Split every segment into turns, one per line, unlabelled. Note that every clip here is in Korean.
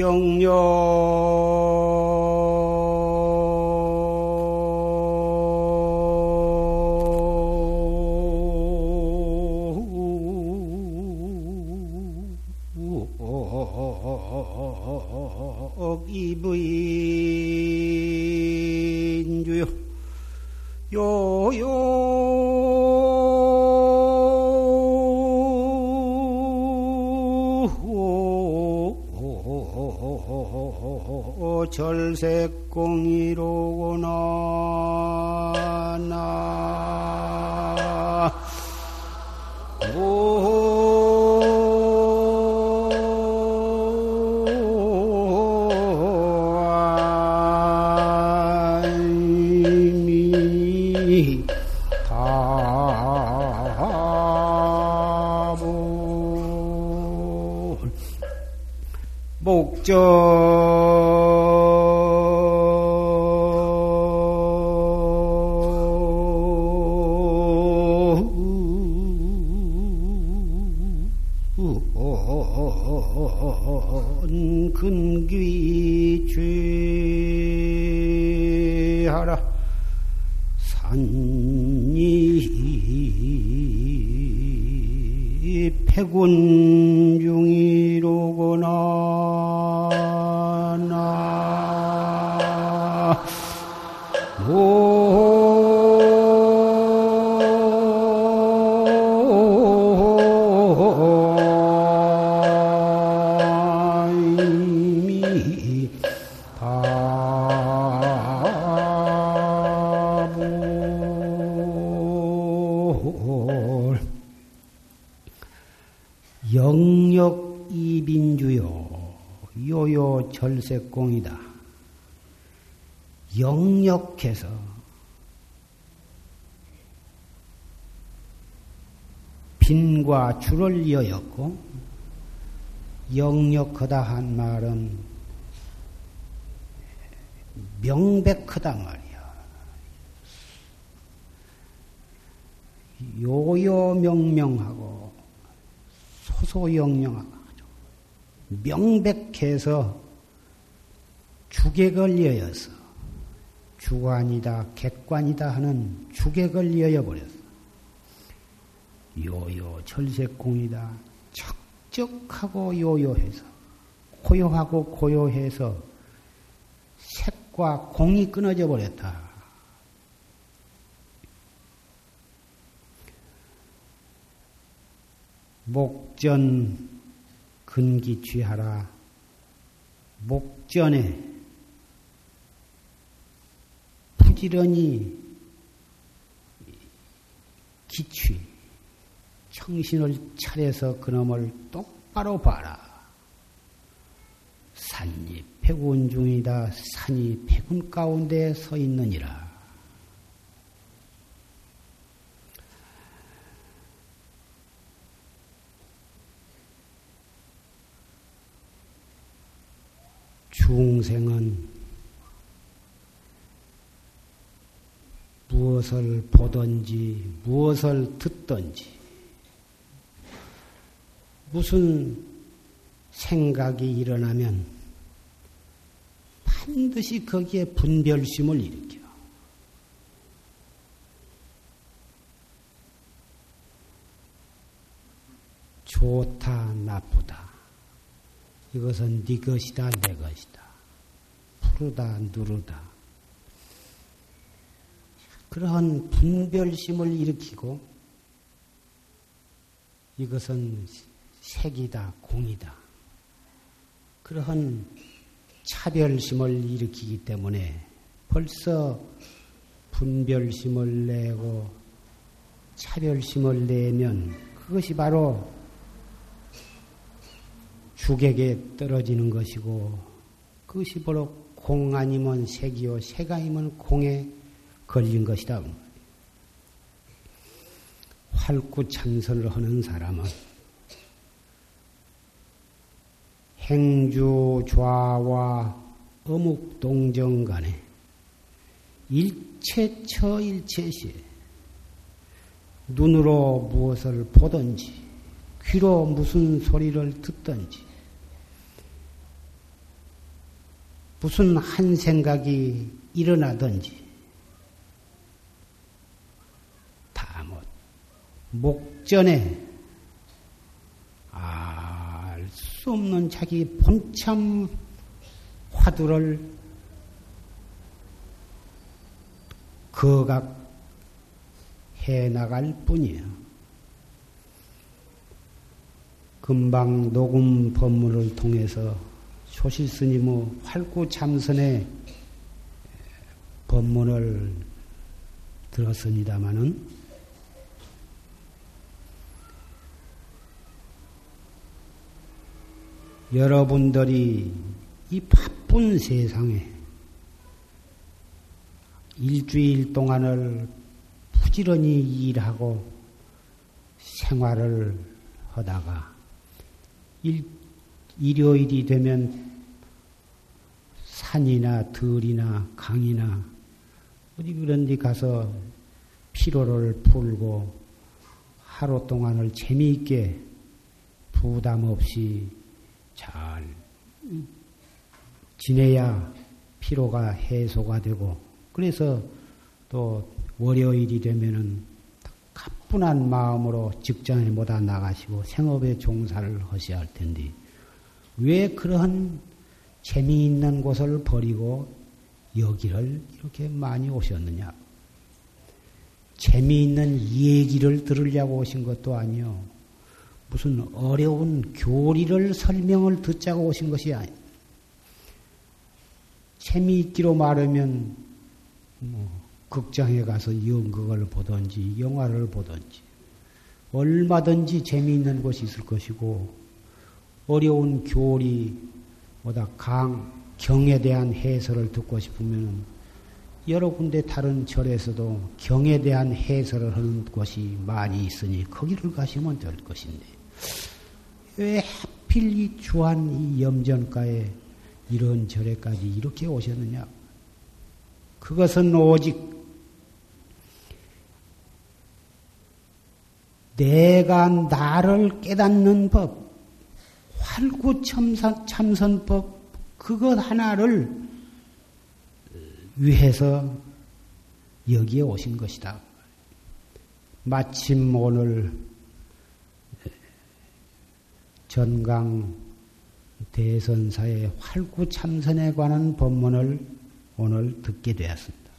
영영 영역 이빈주요 요요 절색공이다 영역해서 빈과 줄을 이어였고 영역하다 한 말은 명백하다 말이야. 요요 명명하고 소소영영하고 명백해서 주객을 이어서 주관이다, 객관이다 하는 주객을 이어버렸어. 요요 철색공이다. 척적하고 요요해서 고요하고 고요해서 색과 공이 끊어져 버렸다. 목전 근기 취하라. 목전에 부지런히 기취, 정신을 차려서 그놈을 똑바로 봐라. 산이 백운 중이다. 산이 백운 가운데 서 있느니라. 중생은 무엇을 보든지 무엇을 듣든지 무슨 생각이 일어나면 반드시 거기에 분별심을 일으켜. 좋다, 나쁘다. 이것은 네 것이다, 내 것이다. 푸르다, 누르다. 그러한 분별심을 일으키고 이것은 색이다, 공이다. 그러한 차별심을 일으키기 때문에 벌써 분별심을 내고 차별심을 내면 그것이 바로 주객에 떨어지는 것이고 그것이 바로 공 아니면 색이요 색 아니면 공에 걸린 것이다. 활구찬설을 하는 사람은 행주 좌와 어묵 동정 간에 일체처 일체시 눈으로 무엇을 보든지 귀로 무슨 소리를 듣든지 무슨 한 생각이 일어나든지 다뭐 목전에 알 수 없는 자기 본참 화두를 거각 해 나갈 뿐이에요. 금방 녹음 법문을 통해서 조실 스님의 활구 참선의 법문을 들었습니다마는 여러분들이 이 바쁜 세상에 일주일 동안을 부지런히 일하고 생활을 하다가 일, 일요일이 되면 산이나 들이나 강이나 어디 그런 데 가서 피로를 풀고 하루 동안을 재미있게 부담 없이 잘 지내야 피로가 해소가 되고 그래서 또 월요일이 되면은 가뿐한 마음으로 직장에 못다 나가시고 생업에 종사를 하셔야 할 텐데 왜 그러한 재미있는 곳을 버리고 여기를 이렇게 많이 오셨느냐? 재미있는 얘기를 들으려고 오신 것도 아니요. 무슨 어려운 교리를 설명을 듣자고 오신 것이 아니. 재미있기로 말하면 뭐 극장에 가서 연극을 보든지 영화를 보든지 얼마든지 재미있는 곳이 있을 것이고 어려운 교리 보다 강 경에 대한 해설을 듣고 싶으면 여러 군데 다른 절에서도 경에 대한 해설을 하는 곳이 많이 있으니 거기를 가시면 될 것인데 왜 하필 이 주한 이 염전가에 이런 절에까지 이렇게 오셨느냐? 그것은 오직 내가 나를 깨닫는 법, 활구 참선 참선법 그것 하나를 위해서 여기에 오신 것이다. 마침 오늘 전강 대선사의 활구 참선에 관한 법문을 오늘 듣게 되었습니다.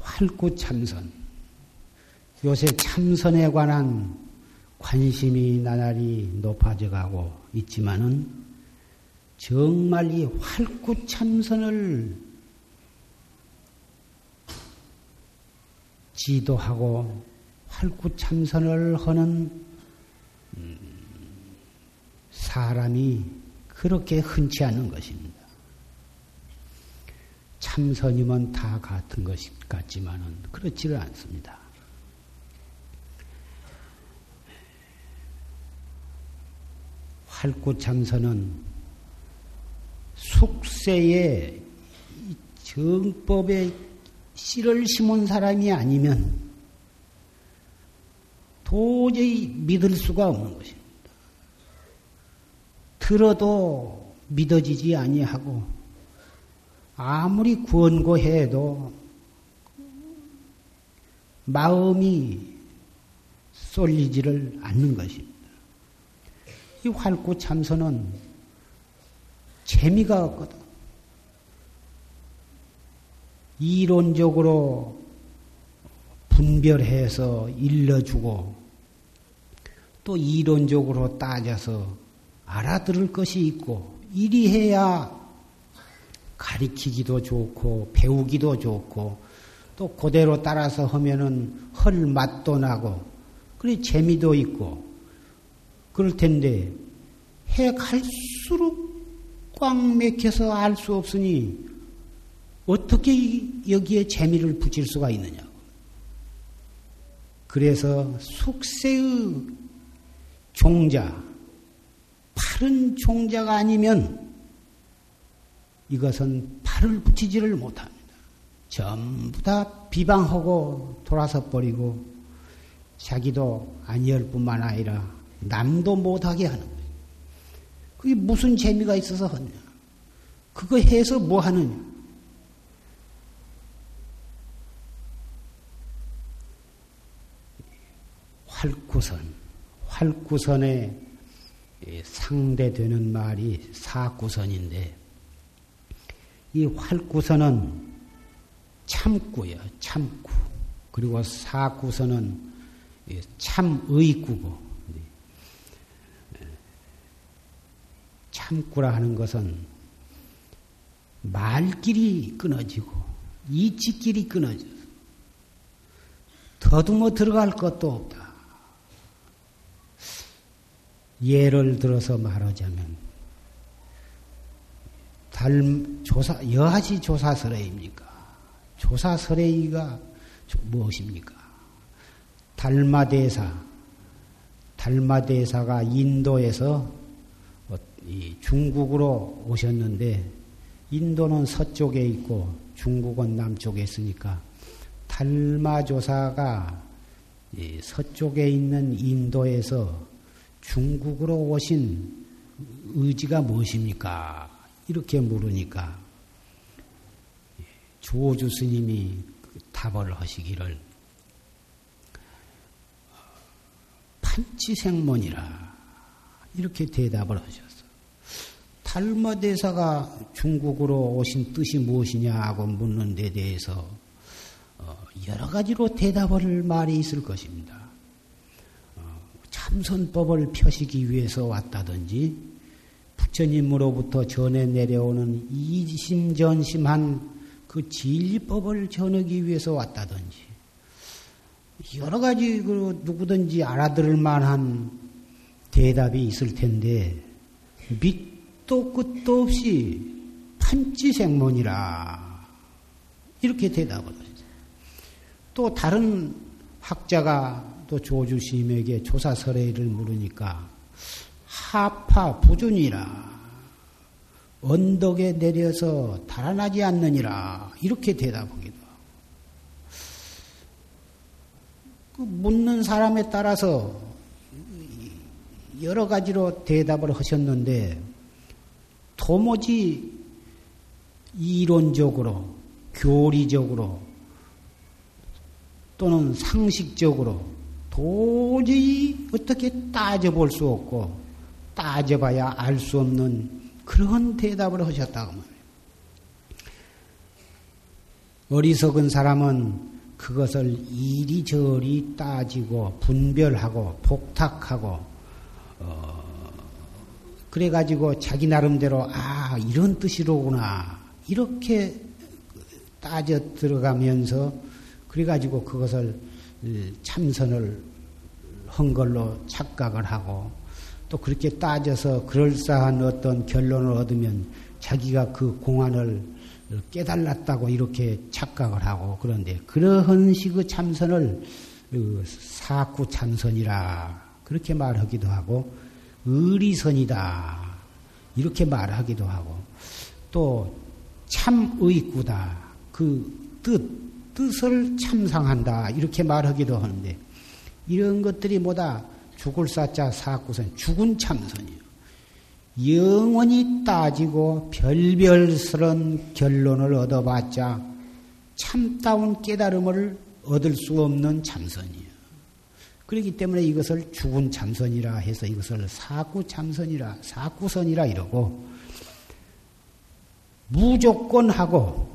활구 참선. 요새 참선에 관한 관심이 나날이 높아져 가고 있지만은 정말 이 활구 참선을 지도하고 활구 참선을 하는 음, 사람이 그렇게 흔치 않은 것입니다. 참선이면 다 같은 것 같지만은 그렇지를 않습니다. 활구 참선은 숙세에 정법에 씨를 심은 사람이 아니면 도저히 믿을 수가 없는 것입니다. 들어도 믿어지지 아니하고 아무리 권고해도 마음이 쏠리지를 않는 것입니다. 이 활구 참선은 재미가 없거든. 이론적으로 분별해서 일러주고 또 이론적으로 따져서 알아들을 것이 있고 이리 해야 가리키기도 좋고 배우기도 좋고 또 그대로 따라서 하면은 헐 맛도 나고 그래 재미도 있고 그럴 텐데 해 갈수록 꽉 맥혀서 알 수 없으니 어떻게 여기에 재미를 붙일 수가 있느냐. 그래서 숙세의 종자, 파른 종자가 아니면 이것은 팔을 붙이지를 못합니다. 전부 다 비방하고 돌아서 버리고 자기도 아니할 뿐만 아니라 남도 못하게 하는 거예요. 그게 무슨 재미가 있어서 하냐. 그거 해서 뭐 하느냐? 활구선. 활구선에 상대되는 말이 사구선인데, 이 활구선은 참구예요, 참구. 그리고 사구선은 참의구고, 참구라 하는 것은 말길이 끊어지고, 이치길이 끊어져서 더듬어 들어갈 것도 없다. 예를 들어서 말하자면 달 조사 여하시 조사설레입니까? 조사설레이가 무엇입니까? 달마대사 달마대사가 인도에서 어, 중국으로 오셨는데 인도는 서쪽에 있고 중국은 남쪽에 있으니까 달마조사가 서쪽에 있는 인도에서 중국으로 오신 의지가 무엇입니까? 이렇게 물으니까 조주 스님이 답을 하시기를 판치생문이라 이렇게 대답을 하셨어. 달마대사가 중국으로 오신 뜻이 무엇이냐고 묻는 데 대해서 어, 여러 가지로 대답을 말이 있을 것입니다. 참선법을 펴시기 위해서 왔다든지 부처님으로부터 전해 내려오는 이심전심한 그 진리법을 전하기 위해서 왔다든지 여러 가지 그 누구든지 알아들을 만한 대답이 있을 텐데 밑 도 끝도 없이 판치생문이라. 이렇게 대답을 하죠. 또 다른 학자가 또 조주심에게 조사설의를 물으니까 하파 부준이라. 언덕에 내려서 달아나지 않느니라. 이렇게 대답하기도 하고. 그 묻는 사람에 따라서 여러 가지로 대답을 하셨는데 도무지 이론적으로 교리적으로 또는 상식적으로 도저히 어떻게 따져볼 수 없고 따져봐야 알 수 없는 그런 대답을 하셨다고 말해요. 어리석은 사람은 그것을 이리저리 따지고 분별하고 복탁하고 어, 그래가지고 자기 나름대로 아 이런 뜻이로구나. 이렇게 따져 들어가면서 그래가지고 그것을 참선을 한 걸로 착각을 하고 또 그렇게 따져서 그럴싸한 어떤 결론을 얻으면 자기가 그 공안을 깨달았다고 이렇게 착각을 하고 그런데 그러한 식의 참선을 그 사구 참선이라 그렇게 말하기도 하고 의리선이다 이렇게 말하기도 하고 또 참의구다 그 뜻 뜻을 참상한다 이렇게 말하기도 하는데 이런 것들이 뭐다 죽을 사자 사구선 죽은 참선이요. 영원히 따지고 별별스런 결론을 얻어봤자 참다운 깨달음을 얻을 수 없는 참선이요. 그렇기 때문에 이것을 죽은 참선이라 해서 이것을 사구 참선이라 사구선이라 이러고 무조건 하고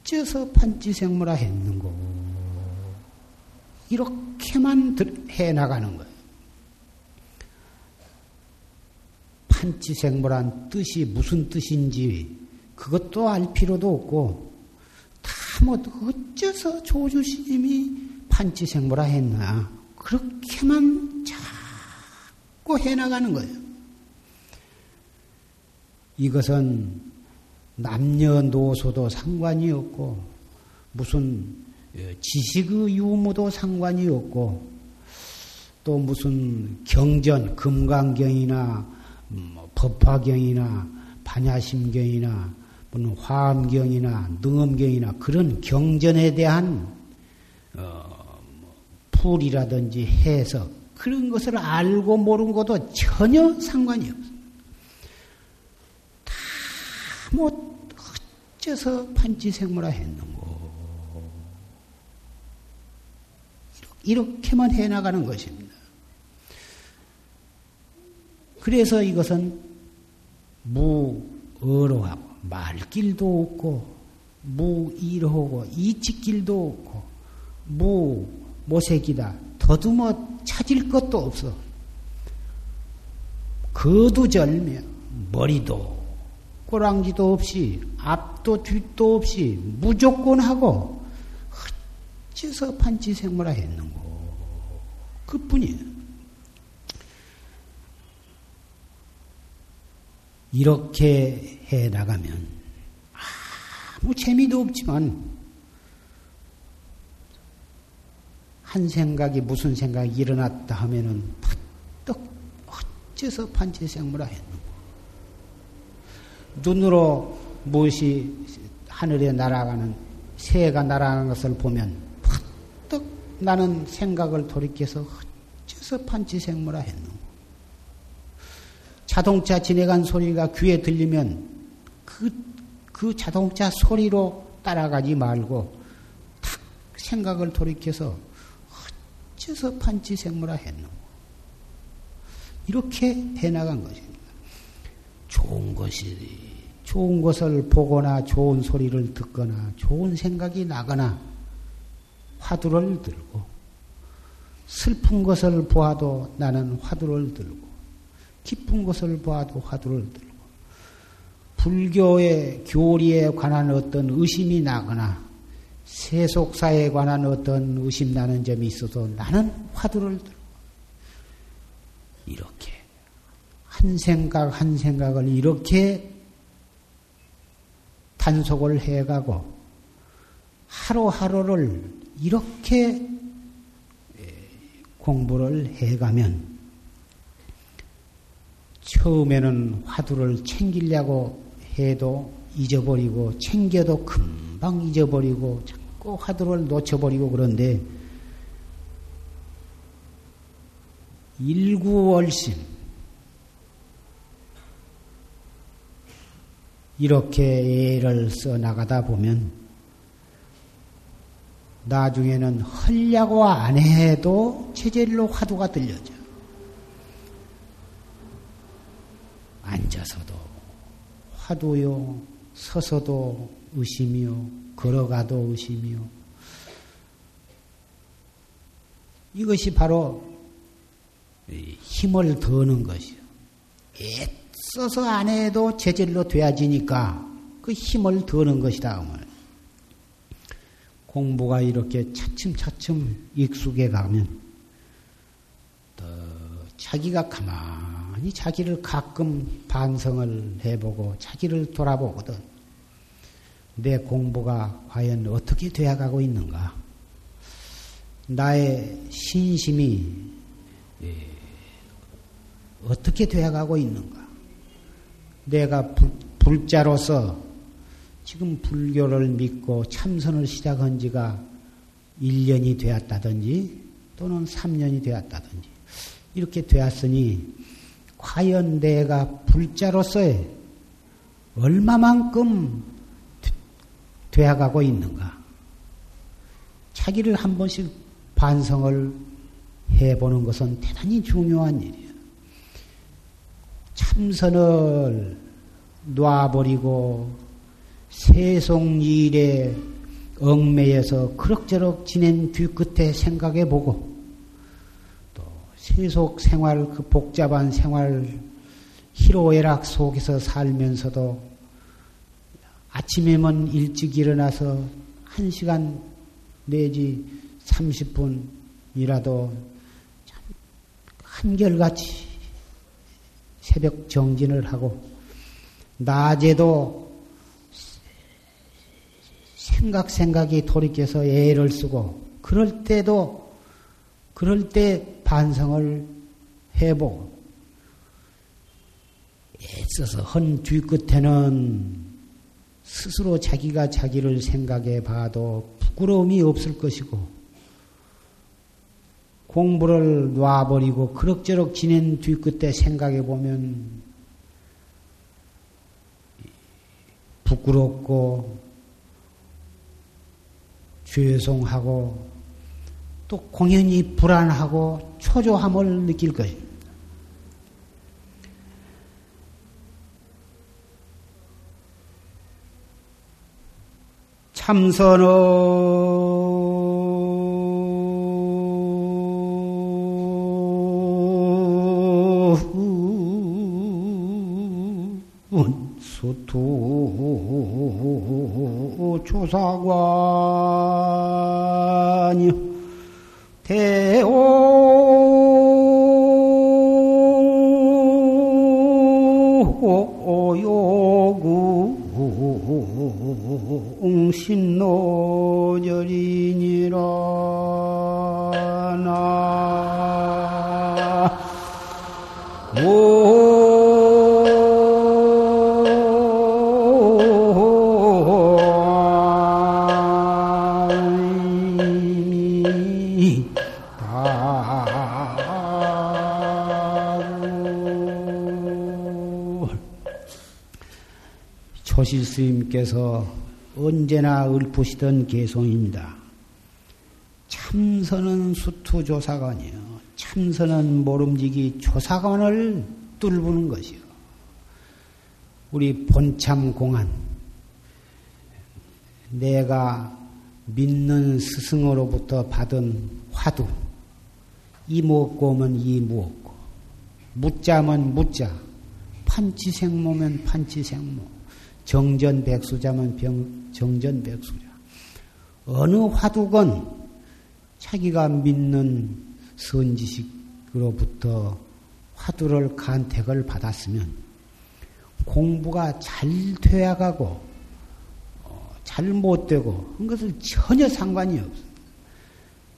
어째서 판치생물화 했는고. 이렇게만 해 나가는 거예요. 판치생물한 뜻이 무슨 뜻인지 그것도 알 필요도 없고 다 뭐 어째서 조주심이 판치생물화 했나 그렇게만 자꾸 해 나가는 거예요. 이것은 남녀노소도 상관이 없고 무슨 어, 지식의 유무도 상관이 없고 또 무슨 경전 금강경이나 뭐 법화경이나 반야심경이나 무슨 화엄경이나 능엄경이나 그런 경전에 대한 풀이라든지 해석 그런 것을 알고 모르는 것도 전혀 상관이 없어. 아무 어째서 판치생물화 했는고 이렇게만 해나가는 것입니다. 그래서 이것은 무어로하고 말길도 없고 무이로하고 이치길도 없고 무 모색이다 더듬어 찾을 것도 없어. 거두절며 머리도 꼬랑지도 없이 앞도 뒷도 없이 무조건 하고 어째서 판치생물화 했는고 그뿐이에요. 이렇게 해 나가면 아무 재미도 없지만 한 생각이 무슨 생각이 일어났다 하면은 퍼떡 어째서 판치생물화 했는고. 눈으로 무엇이 하늘에 날아가는 새가 날아가는 것을 보면 퍼떡 나는 생각을 돌이켜서 어째서 판치생물화 했는고. 자동차 지내간 소리가 귀에 들리면 그, 그 자동차 소리로 따라가지 말고 탁 생각을 돌이켜서 어째서 판치생물화 했는고 이렇게 해나간 것입니다. 좋은 것이 좋은 것을 보거나 좋은 소리를 듣거나 좋은 생각이 나거나 화두를 들고 슬픈 것을 보아도 나는 화두를 들고 기쁜 것을 보아도 화두를 들고 불교의 교리에 관한 어떤 의심이 나거나 세속사에 관한 어떤 의심 나는 점이 있어도 나는 화두를 들고 이렇게 한 생각 한 생각을 이렇게 단속을 해가고 하루하루를 이렇게 공부를 해가면 처음에는 화두를 챙기려고 해도 잊어버리고 챙겨도 금방 잊어버리고 자꾸 화두를 놓쳐버리고 그런데 일구월심 이렇게 애를 써 나가다 보면 나중에는 헐려고 안 해도 체질로 화두가 들려져. 앉아서도 화두요, 서서도 의심이요, 걸어가도 의심이요. 이것이 바로 힘을 더는 것이요. 애써서 안 해도 제절로 돼야지니까 그 힘을 더는 것이다. 공부가 이렇게 차츰차츰 익숙해 가면 또 자기가 가만 가만히 자기를 가끔 반성을 해보고 자기를 돌아보거든. 내 공부가 과연 어떻게 되어가고 있는가? 나의 신심이 예, 어떻게 되어가고 있는가? 내가 불자로서 지금 불교를 믿고 참선을 시작한 지가 1년이 되었다든지 또는 3년이 되었다든지 이렇게 되었으니 과연 내가 불자로서의 얼마만큼 되어가고 있는가? 자기를 한 번씩 반성을 해보는 것은 대단히 중요한 일이야. 참선을 놔버리고 세속 일에 얽매여서 그럭저럭 지낸 뒤끝에 생각해보고 세속 생활, 그 복잡한 생활, 희로애락 속에서 살면서도 아침에만 일찍 일어나서 한 시간 내지 30분이라도 한결같이 새벽 정진을 하고 낮에도 생각 생각이 돌이켜서 애를 쓰고 그럴 때도 그럴 때 반성을 해보고 애써서 헌 뒤끝에는 스스로 자기가 자기를 생각해 봐도 부끄러움이 없을 것이고 공부를 놔버리고 그럭저럭 지낸 뒤끝에 생각해 보면 부끄럽고 죄송하고 또 공연히 불안하고 초조함을 느낄 것입니다. 수투 조사관이 대오 조실 스님께서 언제나 읊으시던 개송입니다. 참선은 수투조사관이요. 참선은 모름지기 조사관을 뚫는 것이요. 우리 본참 공안, 내가 믿는 스승으로부터 받은 화두, 이 무엇고 하면 이 무엇고, 묻자면 묻자, 판치생모면 판치생모, 정전 백수자면 병, 정전 백수자. 어느 화두건 자기가 믿는 선지식으로부터 화두를 간택을 받았으면 공부가 잘 되어가고 어, 잘 못되고 그것을 전혀 상관이 없어.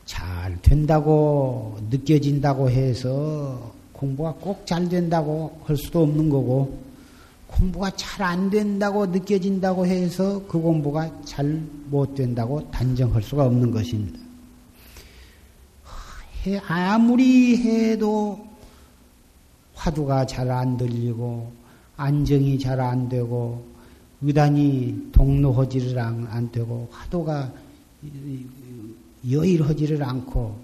잘 된다고 느껴진다고 해서 공부가 꼭 잘 된다고 할 수도 없는 거고 공부가 잘 안 된다고 느껴진다고 해서 그 공부가 잘 못 된다고 단정할 수가 없는 것입니다. 아무리 해도 화두가 잘 안 들리고 안정이 잘 안 되고 의단이 동로하지를 안 되고 화두가 여일하지를 않고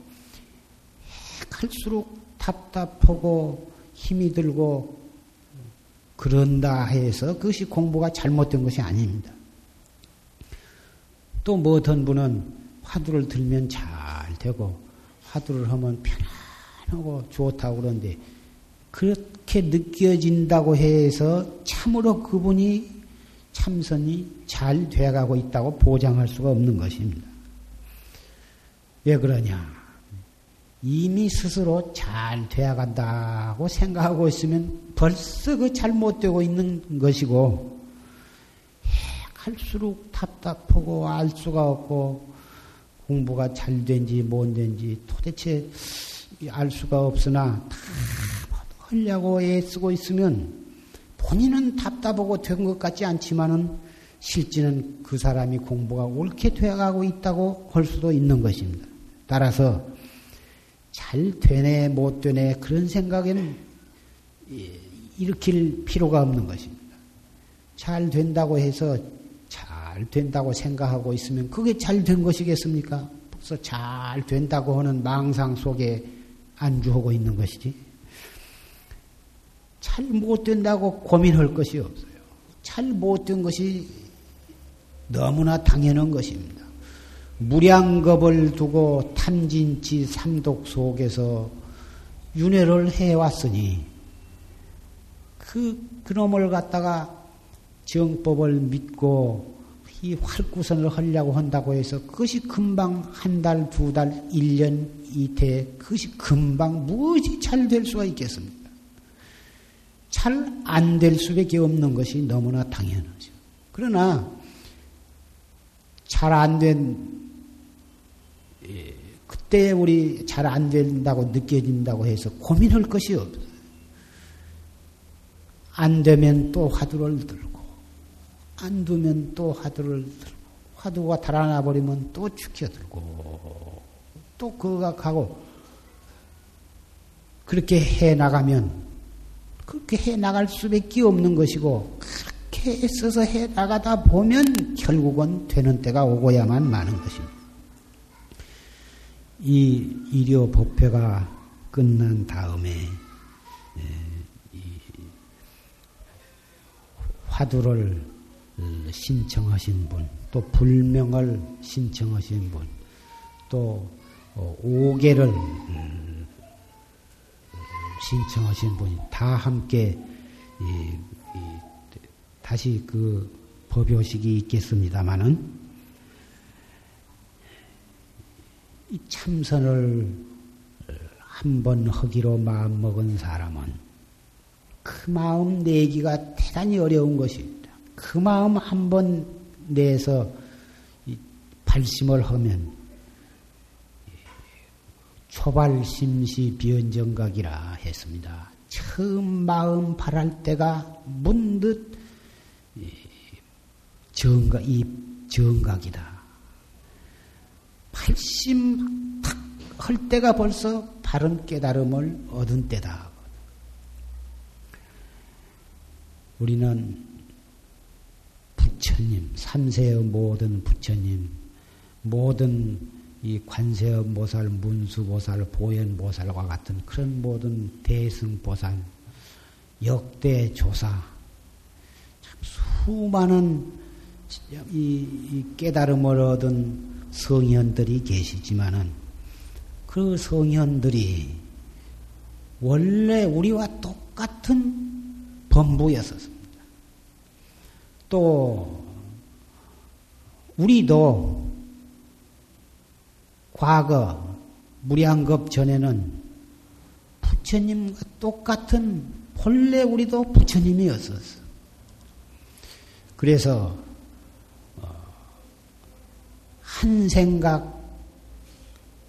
갈수록 답답하고 힘이 들고 그런다 해서 그것이 공부가 잘못된 것이 아닙니다. 또뭐 어떤 분은 화두를 들면 잘 되고 화두를 하면 편안하고 좋다고 그러는데 그렇게 느껴진다고 해서 참으로 그분이 참선이 잘 돼가고 있다고 보장할 수가 없는 것입니다. 왜 그러냐? 이미 스스로 잘 되어간다고 생각하고 있으면 벌써 그 잘못되고 있는 것이고, 갈수록 답답하고 알 수가 없고, 공부가 잘 된지 못 된지 도대체 알 수가 없으나 다 하려고 애쓰고 있으면 본인은 답답하고 된 것 같지 않지만은 실제는 그 사람이 공부가 옳게 되어가고 있다고 할 수도 있는 것입니다. 따라서 잘 되네, 못 되네, 그런 생각에는 일으킬 필요가 없는 것입니다. 잘 된다고 해서 잘 된다고 생각하고 있으면 그게 잘 된 것이겠습니까? 벌써 잘 된다고 하는 망상 속에 안주하고 있는 것이지. 잘 못 된다고 고민할 것이 없어요. 잘 못 된 것이 너무나 당연한 것입니다. 무량겁을 두고 탐진치 삼독 속에서 윤회를 해왔으니 그 그놈을 갖다가 정법을 믿고 이 활구선을 하려고 한다고 해서 그것이 금방 한 달, 두 달, 일 년, 이태 그것이 금방 무엇이 잘 될 수가 있겠습니까? 잘 안 될 수밖에 없는 것이 너무나 당연하죠. 그러나 잘 안된 예, 그때 우리 잘 안 된다고 느껴진다고 해서 고민할 것이 없어요. 안 되면 또 화두를 들고, 안 두면 또 화두를 들고, 화두가 달아나 버리면 또 죽여들고, 또 그가 가고, 그렇게 해 나가면, 그렇게 해 나갈 수밖에 없는 것이고, 그렇게 애써서 해 나가다 보면 결국은 되는 때가 오고야만 마는 것입니다. 이 일요 법회가 끝난 다음에 화두를 신청하신 분, 또 불명을 신청하신 분, 또 어, 오계를 신청하신 분이 다 함께 다시 그 법요식이 있겠습니다마는 이 참선을 한 번 하기로 마음먹은 사람은 그 마음 내기가 대단히 어려운 것입니다. 그 마음 한 번 내서 발심을 하면 초발심시 비언정각이라 했습니다. 처음 마음 바랄 때가 문득 정각, 이 정각이다. 발심 탁할 때가 벌써 바른 깨달음을 얻은 때다. 우리는 부처님, 삼세의 모든 부처님, 모든 이 관세음 보살, 문수 보살, 보현 보살과 같은 그런 모든 대승 보살, 역대 조사, 참 수많은 이, 이 깨달음을 얻은 성현들이 계시지만은 그 성현들이 원래 우리와 똑같은 범부였었습니다. 또 우리도 과거 무량겁 전에는 부처님과 똑같은 본래 우리도 부처님이었었어. 그래서 어, 한 생각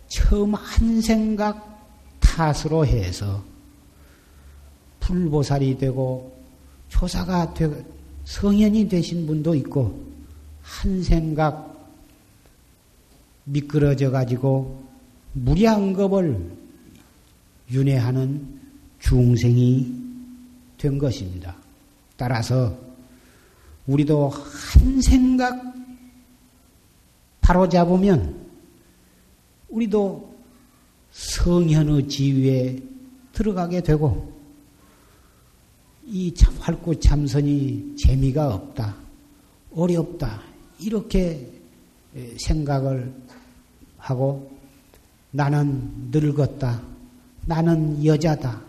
처음 한 생각 탓으로 해서 불보살이 되고 조사가 되고 성현이 되신 분도 있고 한 생각 미끄러져 가지고 무량겁을 윤회하는 중생이 된 것입니다. 따라서 우리도 한 생각 바로 잡으면 우리도 성현의 지위에 들어가게 되고 이 활구 참선이 재미가 없다, 어렵다 이렇게 생각을 하고 나는 늙었다. 나는 여자다.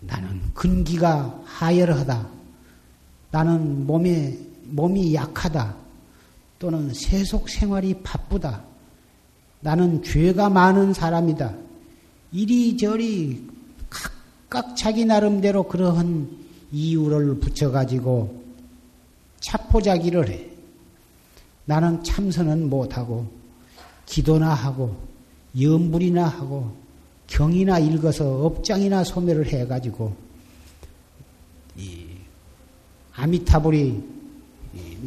나는 근기가 하열하다. 나는 몸에, 몸이 약하다. 또는 세속 생활이 바쁘다. 나는 죄가 많은 사람이다. 이리저리 각각 자기 나름대로 그러한 이유를 붙여가지고 차포자기를 해. 나는 참선은 못하고 기도나 하고 염불이나 하고 경이나 읽어서 업장이나 소멸을 해가지고 이 아미타불이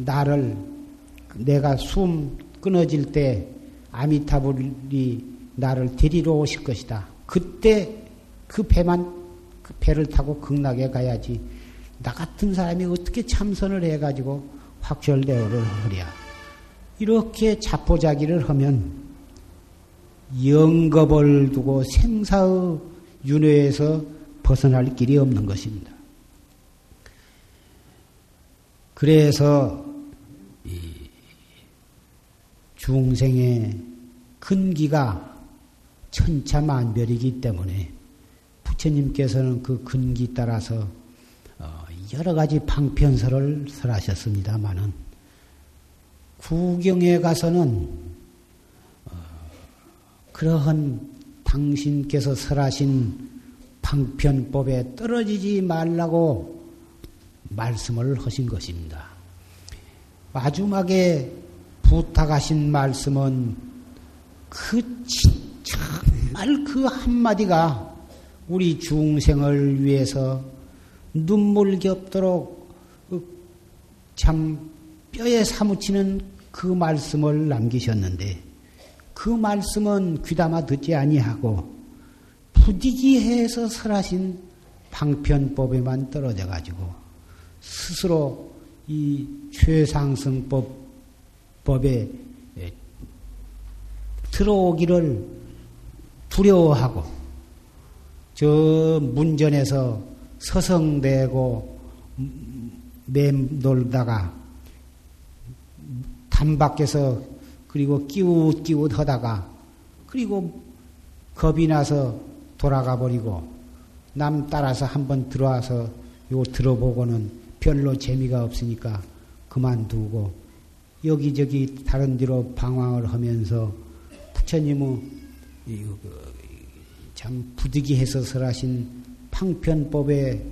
나를 내가 숨 끊어질 때 아미타불이 나를 데리러 오실 것이다. 그때 그 배만 그 배를 타고 극락에 가야지. 나 같은 사람이 어떻게 참선을 해가지고 확철대오를 하랴. 이렇게 자포자기를 하면 영겁을 두고 생사의 윤회에서 벗어날 길이 없는 것입니다. 그래서 중생의 근기가 천차만별이기 때문에 부처님께서는 그 근기 따라서 어, 여러 가지 방편설을 설하셨습니다마는 구경에 가서는 어, 그러한 당신께서 설하신 방편법에 떨어지지 말라고 말씀을 하신 것입니다. 마지막에 부탁하신 말씀은 그 정말 그 한마디가 우리 중생을 위해서 눈물 겹도록 참 뼈에 사무치는 그 말씀을 남기셨는데 그 말씀은 귀담아 듣지 아니하고 부디기해서 설하신 방편법에만 떨어져 가지고 스스로 이 최상승법 법에 들어오기를 두려워하고 저 문전에서 서성대고 맴돌다가 담 밖에서 그리고 끼웃끼웃 하다가 그리고 겁이 나서 돌아가 버리고 남 따라서 한번 들어와서 요 들어보고는 별로 재미가 없으니까 그만두고 여기저기 다른 데로 방황을 하면서 부처님의 그, 참 부득이해서 설하신 방편법에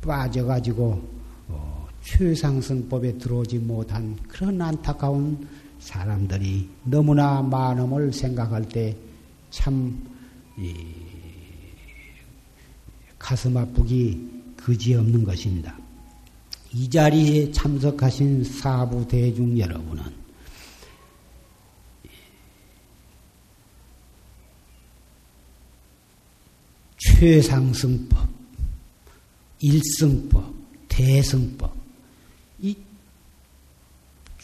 빠져가지고 어, 최상승법에 들어오지 못한 그런 안타까운 사람들이 너무나 많음을 생각할 때참 가슴 아프기 그지없는 것입니다. 이 자리에 참석하신 사부 대중 여러분은 최상승법, 일승법, 대승법, 이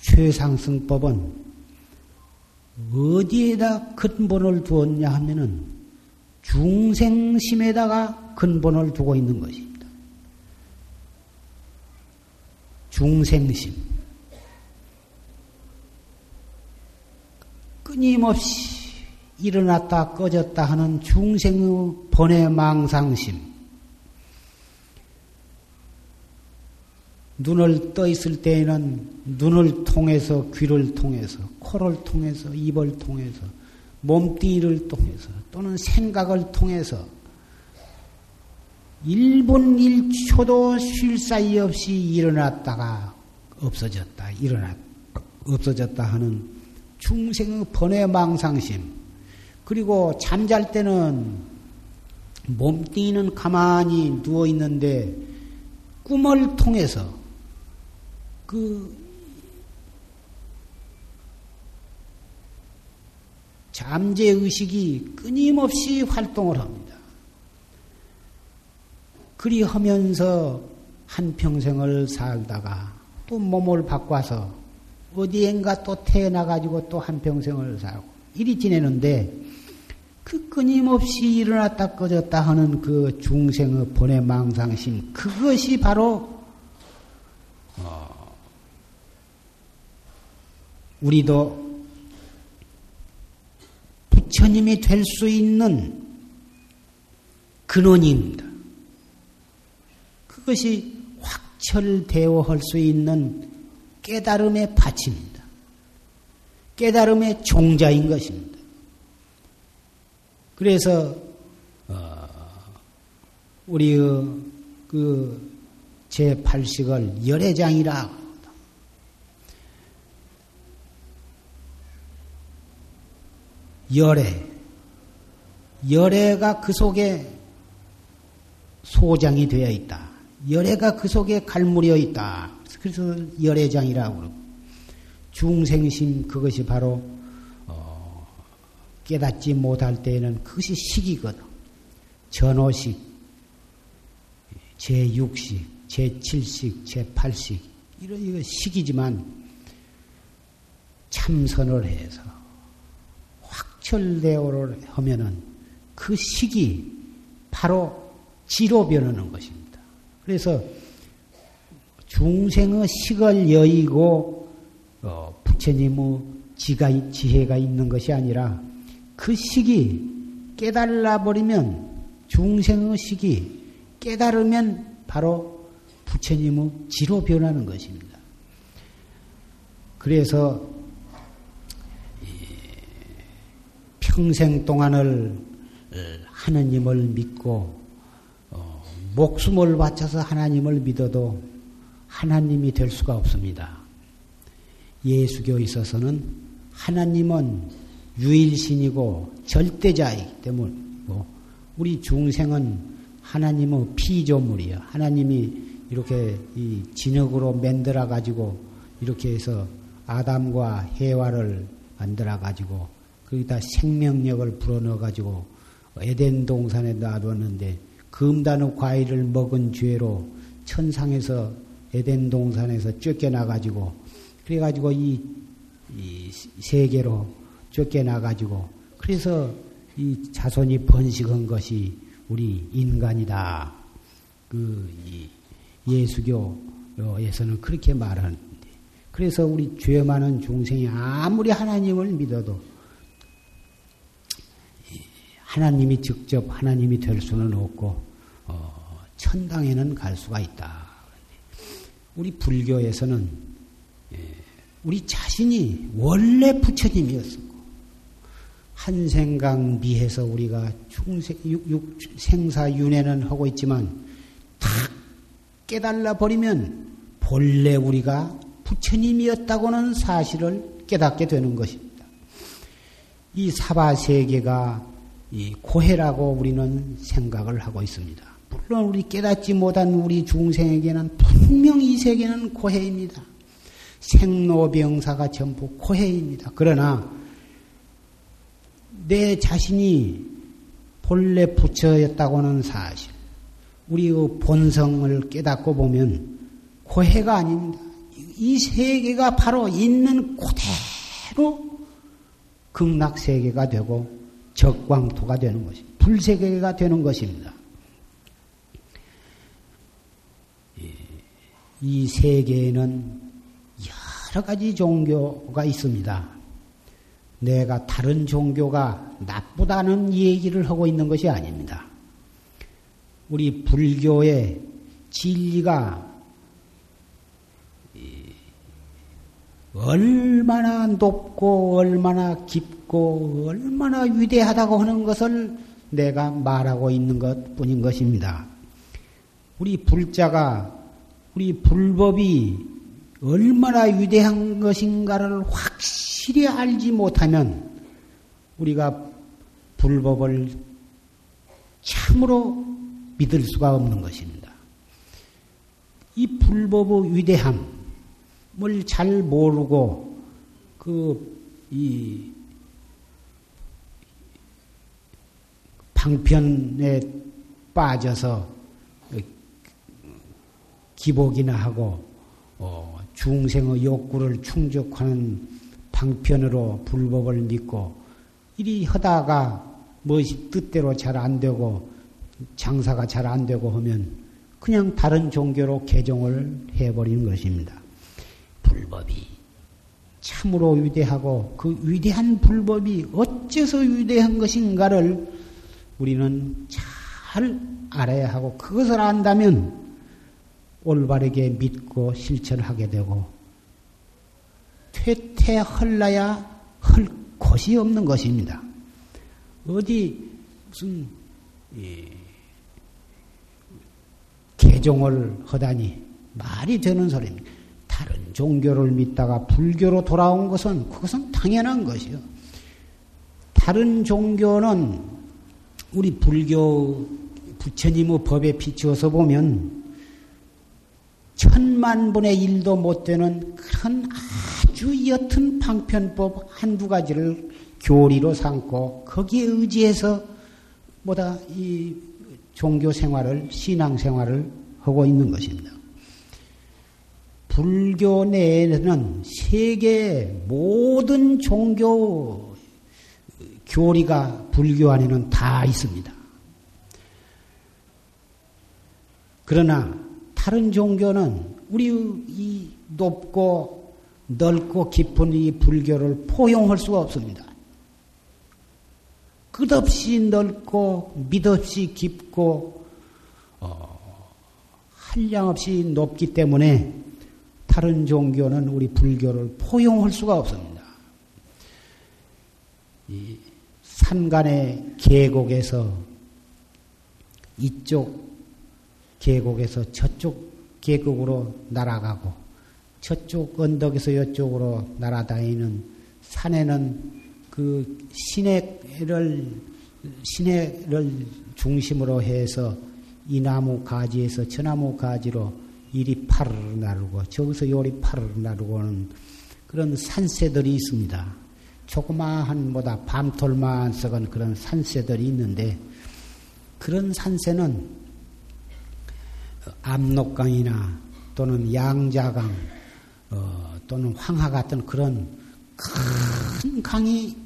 최상승법은 어디에다 근본을 두었냐 하면은 중생심에다가 근본을 두고 있는 것입니다. 중생심. 끊임없이 일어났다 꺼졌다 하는 중생의 번외 망상심. 눈을 떠 있을 때에는 눈을 통해서 귀를 통해서 코를 통해서 입을 통해서 몸뚱이를 통해서 또는 생각을 통해서 1분 1초도 쉴 사이 없이 일어났다가 없어졌다, 일어났, 없어졌다 하는 중생의 번외망상심. 그리고 잠잘 때는 몸뚱이는 가만히 누워 있는데 꿈을 통해서 그 잠재 의식이 끊임없이 활동을 합니다. 그리 하면서 한평생을 살다가 또 몸을 바꿔서 어디엔가 또 태어나가지고 또 한평생을 살고 이리 지내는데 그 끊임없이 일어났다 꺼졌다 하는 그 중생의 번외 망상심 그것이 바로 어, 우리도 부처님이 될 수 있는 근원입니다. 그것이 확철대오할 수 있는 깨달음의 밭입니다. 깨달음의 종자인 것입니다. 그래서 어, 우리의 그 제8식을 열애장이라 열애. 열애가 그 속에 소장이 되어 있다. 열애가 그 속에 갈무려 있다. 그래서 열애장이라고 그러고. 중생심 그것이 바로 어, 깨닫지 못할 때에는 그것이 식이거든. 전호식, 제6식, 제7식, 제8식 이런 이거 식이지만 참선을 해서 확철대오를 하면은 그 식이 바로 지로 변하는 것입니다. 그래서 중생의 식을 여의고 어, 부처님의 지가, 지혜가 있는 것이 아니라 그 식이 깨달아 버리면 중생의 식이 깨달으면 바로 부처님의 지로 변하는 것입니다. 그래서 평생 동안을 어, 하느님을 믿고 어, 목숨을 바쳐서 하나님을 믿어도 하나님이 될 수가 없습니다. 예수교에 있어서는 하나님은 유일신이고 절대자이기 때문에 우리 중생은 하나님의 피조물이야. 하나님이 이렇게 이 진흙으로 만들어 가지고 이렇게 해서 아담과 해와를 만들어 가지고 거기다 생명력을 불어넣어 가지고 에덴 동산에 놔뒀는데 금단의 과일을 먹은 죄로 천상에서 에덴 동산에서 쫓겨나가지고, 그래가지고 이, 이 세계로 쫓겨나가지고, 그래서 이 자손이 번식한 것이 우리 인간이다. 그, 이 예수교에서는 그렇게 말하는데. 그래서 우리 죄 많은 중생이 아무리 하나님을 믿어도 하나님이 직접 하나님이 될 수는 없고, 어, 천당에는 갈 수가 있다. 우리 불교에서는 예, 우리 자신이 원래 부처님이었었고, 한생강 미해서 우리가 중생, 육, 육, 생사 윤회는 하고 있지만, 탁 깨달아 버리면 본래 우리가 부처님이었다고는 사실을 깨닫게 되는 것입니다. 이 사바 세계가 이 고해라고 우리는 생각을 하고 있습니다. 물론 우리 깨닫지 못한 우리 중생에게는 분명 이 세계는 고해입니다. 생로병사가 전부 고해입니다. 그러나 내 자신이 본래 부처였다고는 사실, 우리의 본성을 깨닫고 보면 고해가 아닙니다. 이 세계가 바로 있는 그대로 극락 세계가 되고 적광토가 되는 것이 불세계가 되는 것입니다. 이 세계에는 여러 가지 종교가 있습니다. 내가 다른 종교가 나쁘다는 얘기를 하고 있는 것이 아닙니다. 우리 불교의 진리가 얼마나 높고 얼마나 깊고 얼마나 위대하다고 하는 것을 내가 말하고 있는 것 뿐인 것입니다. 우리 불자가 우리 불법이 얼마나 위대한 것인가를 확실히 알지 못하면 우리가 불법을 참으로 믿을 수가 없는 것입니다. 이 불법의 위대함, 잘 모르고 그 이 방편에 빠져서 기복이나 하고 어, 중생의 욕구를 충족하는 방편으로 불법을 믿고 이리 하다가 무엇이 뜻대로 잘 안 되고 장사가 잘 안 되고 하면 그냥 다른 종교로 개종을 해버리는 것입니다. 불법이 참으로 위대하고 그 위대한 불법이 어째서 위대한 것인가를 우리는 잘 알아야 하고 그것을 안다면 올바르게 믿고 실천하게 되고 퇴퇴헐라야 헐 곳이 없는 것입니다. 어디 무슨 개종을 하다니 말이 되는 소리입니다. 다른 종교를 믿다가 불교로 돌아온 것은 그것은 당연한 것이요. 다른 종교는 우리 불교 부처님의 법에 비추어서 보면 천만 분의 일도 못 되는 그런 아주 옅은 방편법 한두 가지를 교리로 삼고 거기에 의지해서 뭐다 이 종교 생활을 신앙 생활을 하고 있는 것입니다. 불교 내에는 세계 모든 종교 교리가 불교 안에는 다 있습니다. 그러나 다른 종교는 우리 이 높고 넓고 깊은 이 불교를 포용할 수가 없습니다. 끝없이 넓고 mid없이 깊고 어, 한량없이 높기 때문에 다른 종교는 우리 불교를 포용할 수가 없습니다. 이 산간의 계곡에서 이쪽 계곡에서 저쪽 계곡으로 날아가고 저쪽 언덕에서 이쪽으로 날아다니는 산에는 그 시내를 시내를 중심으로 해서 이 나무 가지에서 저 나무 가지로 이리 파르르 나르고 저기서 요리 파르르 나르고 하는 그런 산새들이 있습니다. 조그마한 보다 밤톨만 썩은 그런 산새들이 있는데 그런 산새는 압록강이나 또는 양자강 어, 또는 황하 같은 그런 큰 강이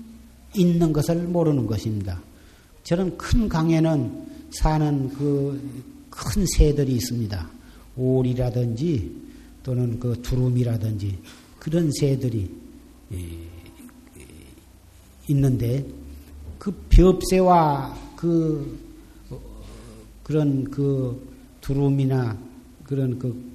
있는 것을 모르는 것입니다. 저런 큰 강에는 사는 그 큰 새들이 있습니다. 오리라든지 또는 그 두루미라든지 그런 새들이 있는데 그 벽새와 그 어, 그런 그 두루미나 그런 그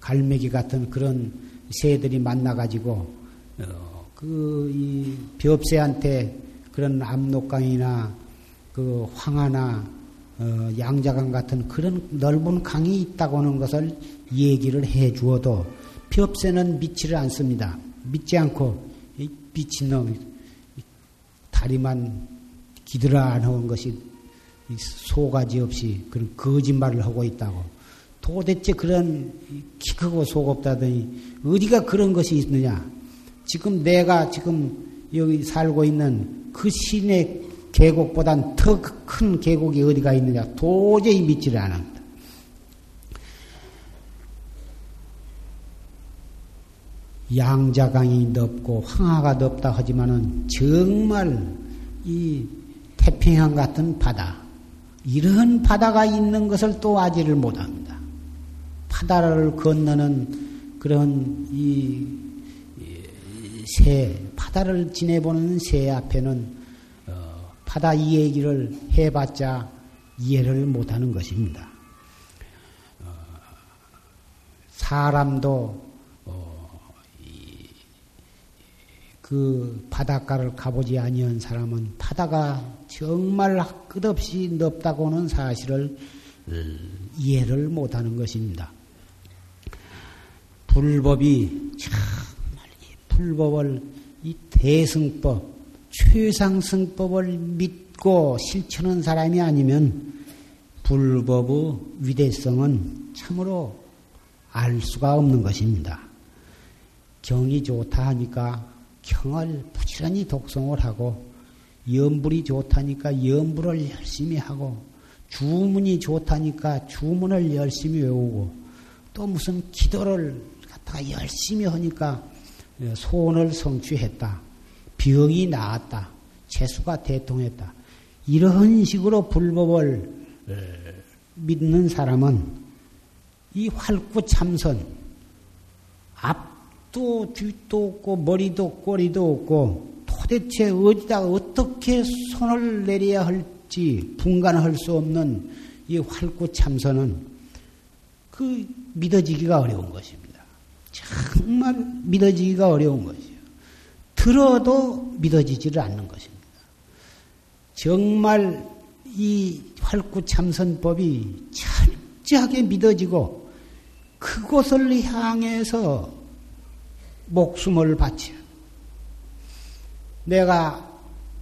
갈매기 같은 그런 새들이 만나가지고 어, 그이 벽새한테 그런 압록강이나 그 황하나 어, 양자강 같은 그런 넓은 강이 있다고 하는 것을 얘기를 해 주어도 벽새는 믿지를 않습니다. 믿지 않고 이 미친놈 다리만 기드라 하는 것이 소가지 없이 그런 거짓말을 하고 있다고. 도대체 그런 키 크고 속 없다더니 어디가 그런 것이 있느냐? 지금 내가 지금 여기 살고 있는 그 시내 계곡보단 더 큰 계곡이 어디가 있느냐? 도저히 믿지를 않습니다. 양자강이 넓고 황하가 넓다 하지만은 정말 이 태평양 같은 바다, 이런 바다가 있는 것을 또 아지를 못합니다. 바다를 건너는 그런 이 새, 바다를 지내보는 새 앞에는 어, 바다 이 얘기를 해봤자 이해를 못하는 것입니다. 어, 사람도 그 바닷가를 가보지 아니한 사람은 바다가 정말 끝없이 넓다고는 사실을 이해를 못하는 것입니다. 불법이 정말 이 불법을 이 대승법, 최상승법을 믿고 실천한 사람이 아니면 불법의 위대성은 참으로 알 수가 없는 것입니다. 경이 좋다 하니까 경을 부지런히 독송을 하고 염불이 좋다니까 염불을 열심히 하고 주문이 좋다니까 주문을 열심히 외우고 또 무슨 기도를 갖다가 열심히 하니까 소원을 성취했다. 병이 나았다. 재수가 대통했다. 이런 식으로 불법을 믿는 사람은 이 활구 참선 앞또 뒤도 없고 머리도 꼬리도 없고 도대체 어디다 어떻게 손을 내려야 할지 분간할 수 없는 이 활구 참선은 그 믿어지기가 어려운 것입니다. 정말 믿어지기가 어려운 것이요. 들어도 믿어지지를 않는 것입니다. 정말 이 활구 참선법이 철저하게 믿어지고 그곳을 향해서 목숨을 바쳐. 내가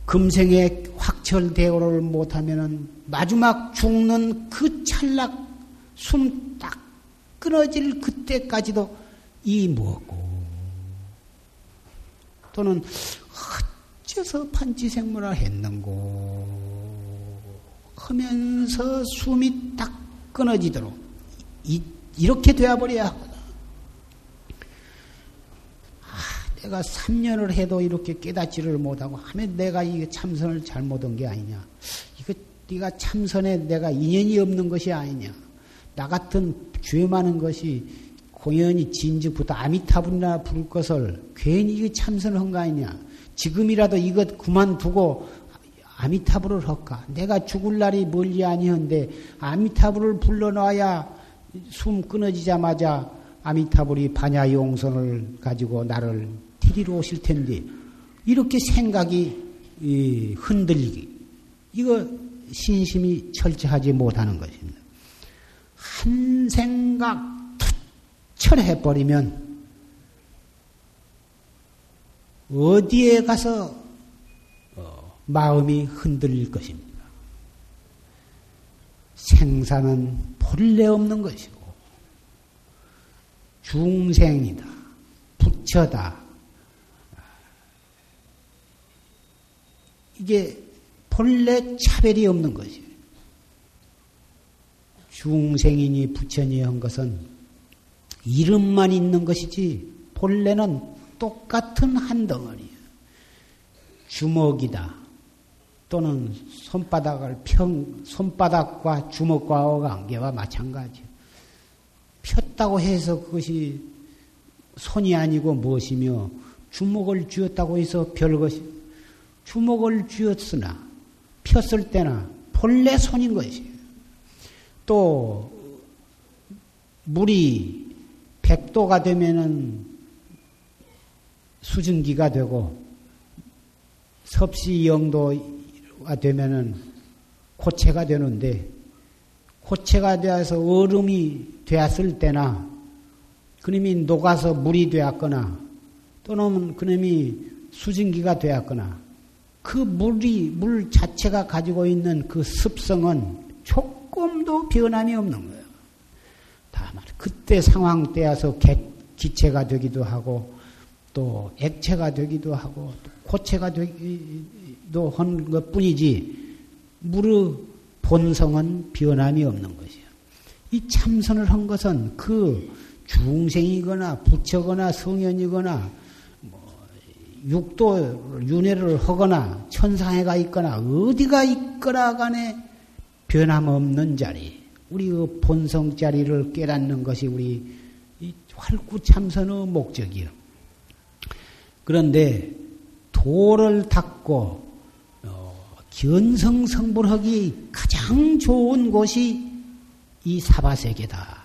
금생에 확철 대오를 못하면은 마지막 죽는 그 찰나 숨 딱 끊어질 그때까지도 이 먹고 또는 어째서 판치생물을 했는고 하면서 숨이 딱 끊어지도록 이, 이렇게 되어버려야 하고 내가 3년을 해도 이렇게 깨닫지를 못하고 하면 내가 이게 참선을 잘못한 게 아니냐. 이거 네가 참선에 내가 인연이 없는 것이 아니냐. 나 같은 죄 많은 것이 공연히 진즉부터 아미타불이나 부를 것을 괜히 이거 참선을 한거 아니냐. 지금이라도 이것 그만두고 아미타불을 할까? 내가 죽을 날이 멀리 아니한데 아미타불을 불러놔야 숨 끊어지자마자 아미타불이 반야용선을 가지고 나를 데리러 오실 텐데 이렇게 생각이 흔들리기 이거 신심이 철저하지 못하는 것입니다. 한 생각 투철해 버리면 어디에 가서 어, 마음이 흔들릴 것입니다. 생사는 본래 없는 것이고 중생이다, 부처다, 이게 본래 차별이 없는 것이에요. 중생이니 부처니 한 것은 이름만 있는 것이지 본래는 똑같은 한 덩어리예요. 주먹이다. 또는 손바닥을 평, 손바닥과 주먹과의 관계와 마찬가지예요. 폈다고 해서 그것이 손이 아니고 무엇이며 주먹을 쥐었다고 해서 별것이 주먹을 쥐었으나 폈을 때나 본래 손인 것이에요. 또 물이 100도가 되면은 수증기가 되고 섭씨 0도가 되면은 고체가 되는데 고체가 되어서 얼음이 되었을 때나 그놈이 녹아서 물이 되었거나 또는 그놈이 수증기가 되었거나 그 물이 물 자체가 가지고 있는 그 습성은 조금도 변함이 없는 거예요. 그때 상황 때여서 기체가 되기도 하고 또 액체가 되기도 하고 또 고체가 되기도 한 것뿐이지 물의 본성은 변함이 없는 것이요. 이 참선을 한 것은 그 중생이거나 부처거나 성현이거나 뭐 육도 윤회를 하거나 천상에가 있거나 어디가 있거나 간에 변함없는 자리, 우리의 본성 자리를 깨닫는 것이 우리 활구 참선의 목적이요. 그런데 도를 닦고 어, 견성 성불하기 가장 좋은 곳이 이 사바세계다.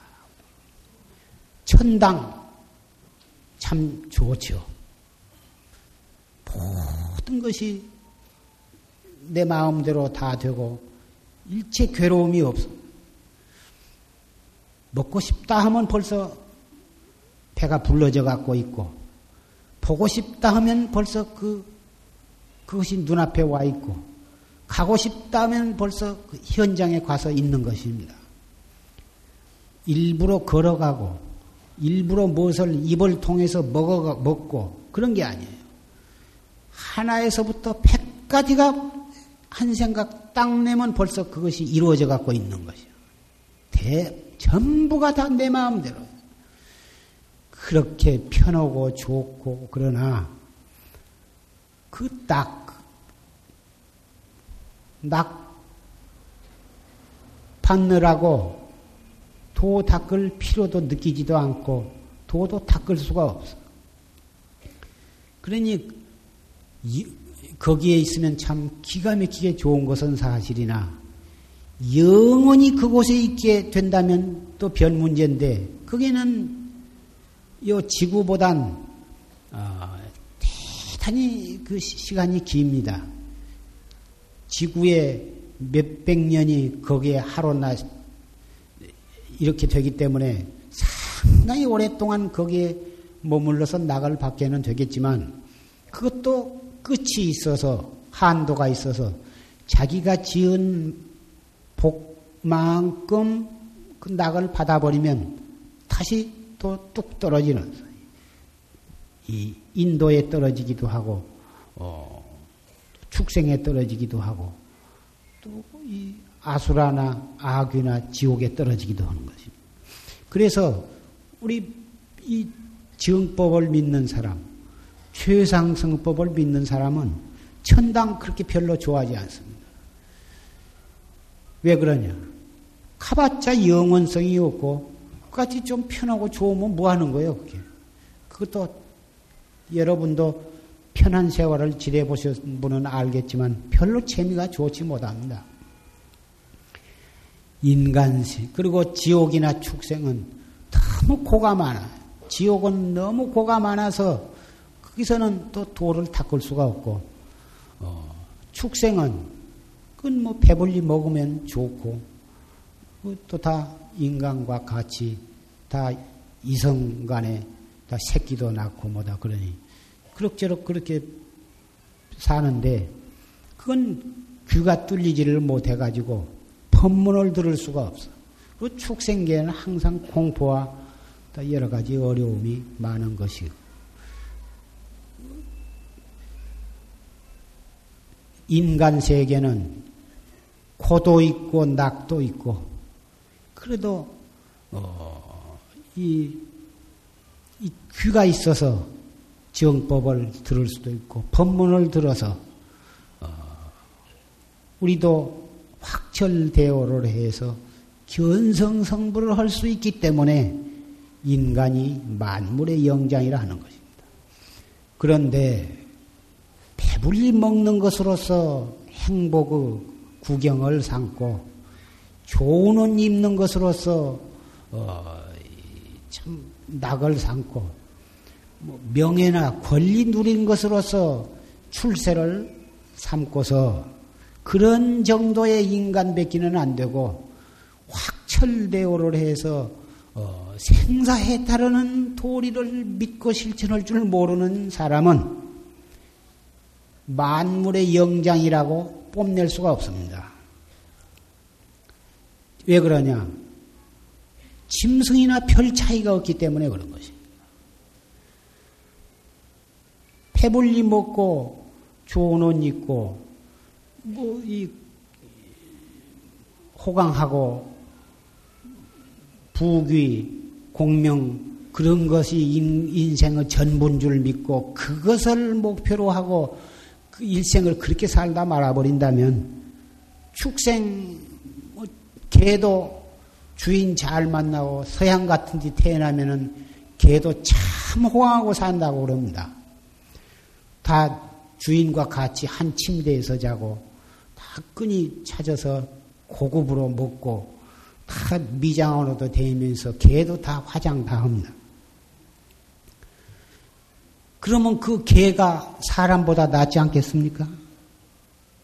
천당 참 좋죠. 모든 것이 내 마음대로 다 되고 일체 괴로움이 없어. 먹고 싶다 하면 벌써 배가 불러져 갖고 있고 보고 싶다 하면 벌써 그 그것이 눈앞에 와 있고 가고 싶다 하면 벌써 그 현장에 가서 있는 것입니다. 일부러 걸어가고 일부러 무엇을 입을 통해서 먹어 먹고 그런 게 아니에요. 하나에서부터 백가지가 한 생각 딱 내면 벌써 그것이 이루어져 갖고 있는 것이요. 대, 전부가 다 내 마음대로. 그렇게 편하고 좋고 그러나 그 딱, 낙 받느라고 도 닦을 필요도 느끼지도 않고 도도 닦을 수가 없어. 그러니 거기에 있으면 참 기가 막히게 좋은 것은 사실이나 영원히 그곳에 있게 된다면 또별 문제인데 거기는 요 지구보단 어, 대단히 그 시간이 깁니다. 지구에 몇백 년이 거기에 하루나 이렇게 되기 때문에 상당히 오랫동안 거기에 머물러서 나갈 밖에는 되겠지만 그것도 끝이 있어서 한도가 있어서 자기가 지은 복만큼 그 낙을 받아버리면 다시 또 뚝 떨어지는 이 인도에 떨어지기도 하고 어, 축생에 떨어지기도 하고 또 이 아수라나 아귀나 지옥에 떨어지기도 하는 것입니다. 그래서 우리 이 정법을 믿는 사람, 최상승법을 믿는 사람은 천당 그렇게 별로 좋아하지 않습니다. 왜 그러냐? 가봤자 영원성이 없고, 그같이 좀 편하고 좋으면 뭐 하는 거예요, 그게? 그것도 여러분도 편한 세월을 지내 보신 분은 알겠지만 별로 재미가 좋지 못합니다. 인간시, 그리고 지옥이나 축생은 너무 고가 많아요. 지옥은 너무 고가 많아서 거기서는 또 돌을 닦을 수가 없고, 어, 축생은 그뭐 배불리 먹으면 좋고, 그 또다 인간과 같이 다 이성 간에 다 새끼도 낳고 뭐다 그러니, 그럭저럭 그렇게 사는데, 그건 귀가 뚫리지를 못해가지고 법문을 들을 수가 없어. 그 축생계는 항상 공포와 여러 가지 어려움이 많은 것이고, 인간 세계는 고도 있고 낙도 있고 그래도 어, 이 귀가 있어서 정법을 들을 수도 있고 법문을 들어서 어, 우리도 확철대오를 해서 견성성불을 할 수 있기 때문에 인간이 만물의 영장이라 하는 것입니다. 그런데 배불리 먹는 것으로서 행복의 구경을 삼고 좋은 옷 입는 것으로서 어, 참 낙을 삼고 뭐 명예나 권리 누린 것으로서 출세를 삼고서 그런 정도의 인간 뵙기는 안 되고 확철대오를 해서 어, 생사해탈하는 도리를 믿고 실천할 줄 모르는 사람은 만물의 영장이라고 뽐낼 수가 없습니다. 왜 그러냐? 짐승이나 별 차이가 없기 때문에 그런 것입니다. 배불리 먹고 좋은 옷 입고 뭐 이 호강하고 부귀 공명 그런 것이 인 생의 전부인 줄 믿고 그것을 목표로 하고 그 일생을 그렇게 살다 말아버린다면 축생 뭐 개도 주인 잘 만나고 서양 같은 데 태어나면은 개도 참 호강하고 산다고 그럽니다. 다 주인과 같이 한 침대에서 자고 다 끈이 찾아서 고급으로 먹고 다 미장으로도 다니면서 개도 다 화장 다 합니다. 그러면 그 개가 사람보다 낫지 않겠습니까?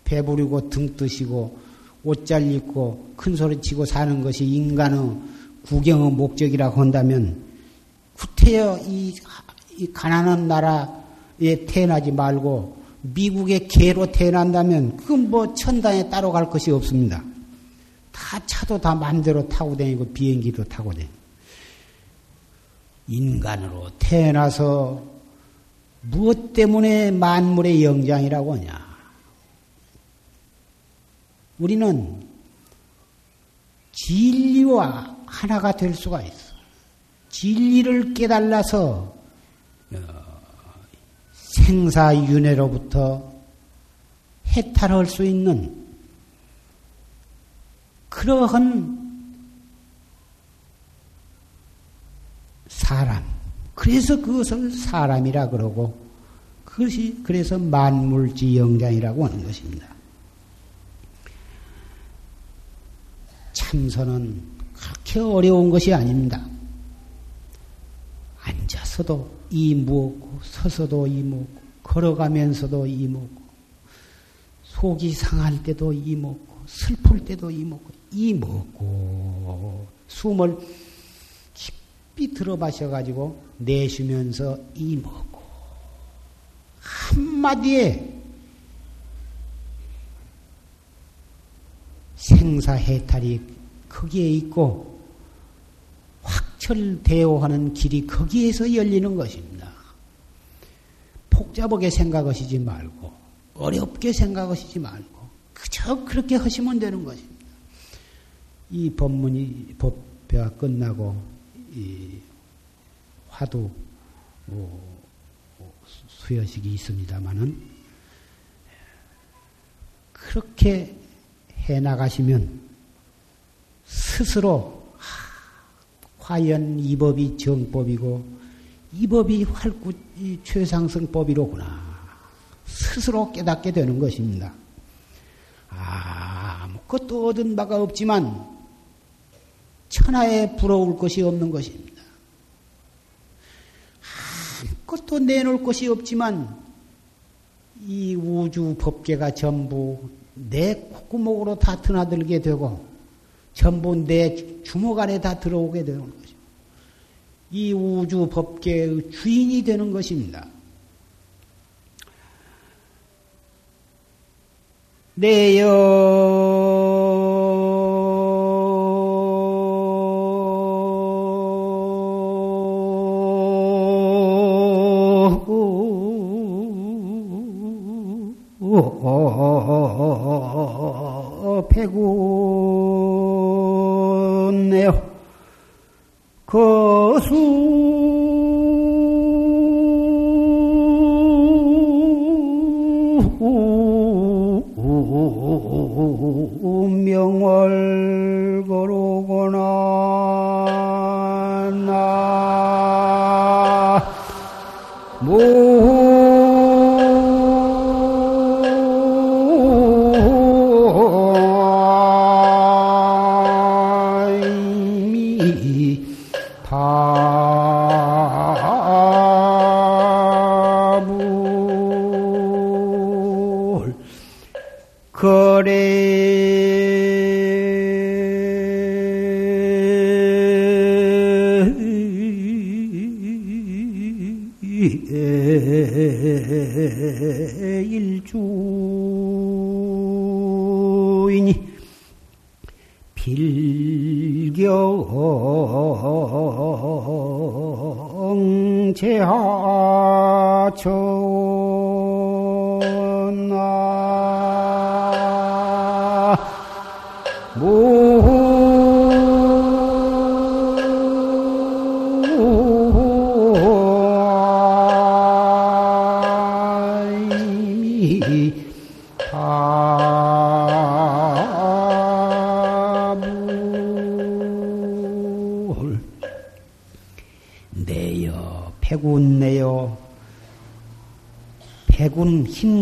배부리고 등 뜨시고 옷 잘 입고 큰 소리 치고 사는 것이 인간의 구경의 목적이라고 한다면 구태여 이, 이 가난한 나라에 태어나지 말고 미국의 개로 태어난다면 그건 뭐 천당에 따로 갈 것이 없습니다. 다 차도 다 마음대로 타고 다니고 비행기도 타고 다니고 인간으로 태어나서 무엇 때문에 만물의 영장이라고 하냐? 우리는 진리와 하나가 될 수가 있어. 진리를 깨달아서 어, 생사윤회로부터 해탈할 수 있는 그러한 사람. 그래서 그것을 사람이라 그러고 그것이 그래서 만물지 영장이라고 하는 것입니다. 참선은 그렇게 어려운 것이 아닙니다. 앉아서도 이무었고 서서도 이무었고 걸어가면서도 이무었고 속이 상할 때도 이무었고 슬플 때도 이먹고 이먹고 숨을 깊이 들어 마셔가지고 내쉬면서 이 먹고 한마디에 생사해탈이 거기에 있고 확철대오하는 길이 거기에서 열리는 것입니다. 복잡하게 생각하시지 말고 어렵게 생각하시지 말고 그저 그렇게 하시면 되는 것입니다. 이 법문이 법회가 끝나고 이 화두 뭐 수여식이 있습니다만은 그렇게 해 나가시면 스스로 과연 이 법이 정법이고 이 법이 활구 최상승법이로구나 스스로 깨닫게 되는 것입니다. 아무것도 얻은 바가 없지만 천하에 부러울 것이 없는 것입니다. 아무것도 내놓을 것이 없지만 이 우주 법계가 전부 내 콧구멍으로 다 드나들게 되고 전부 내 주먹 안에 다 들어오게 되는 것입니다. 이 우주 법계의 주인이 되는 것입니다. 내여 배군내요 거수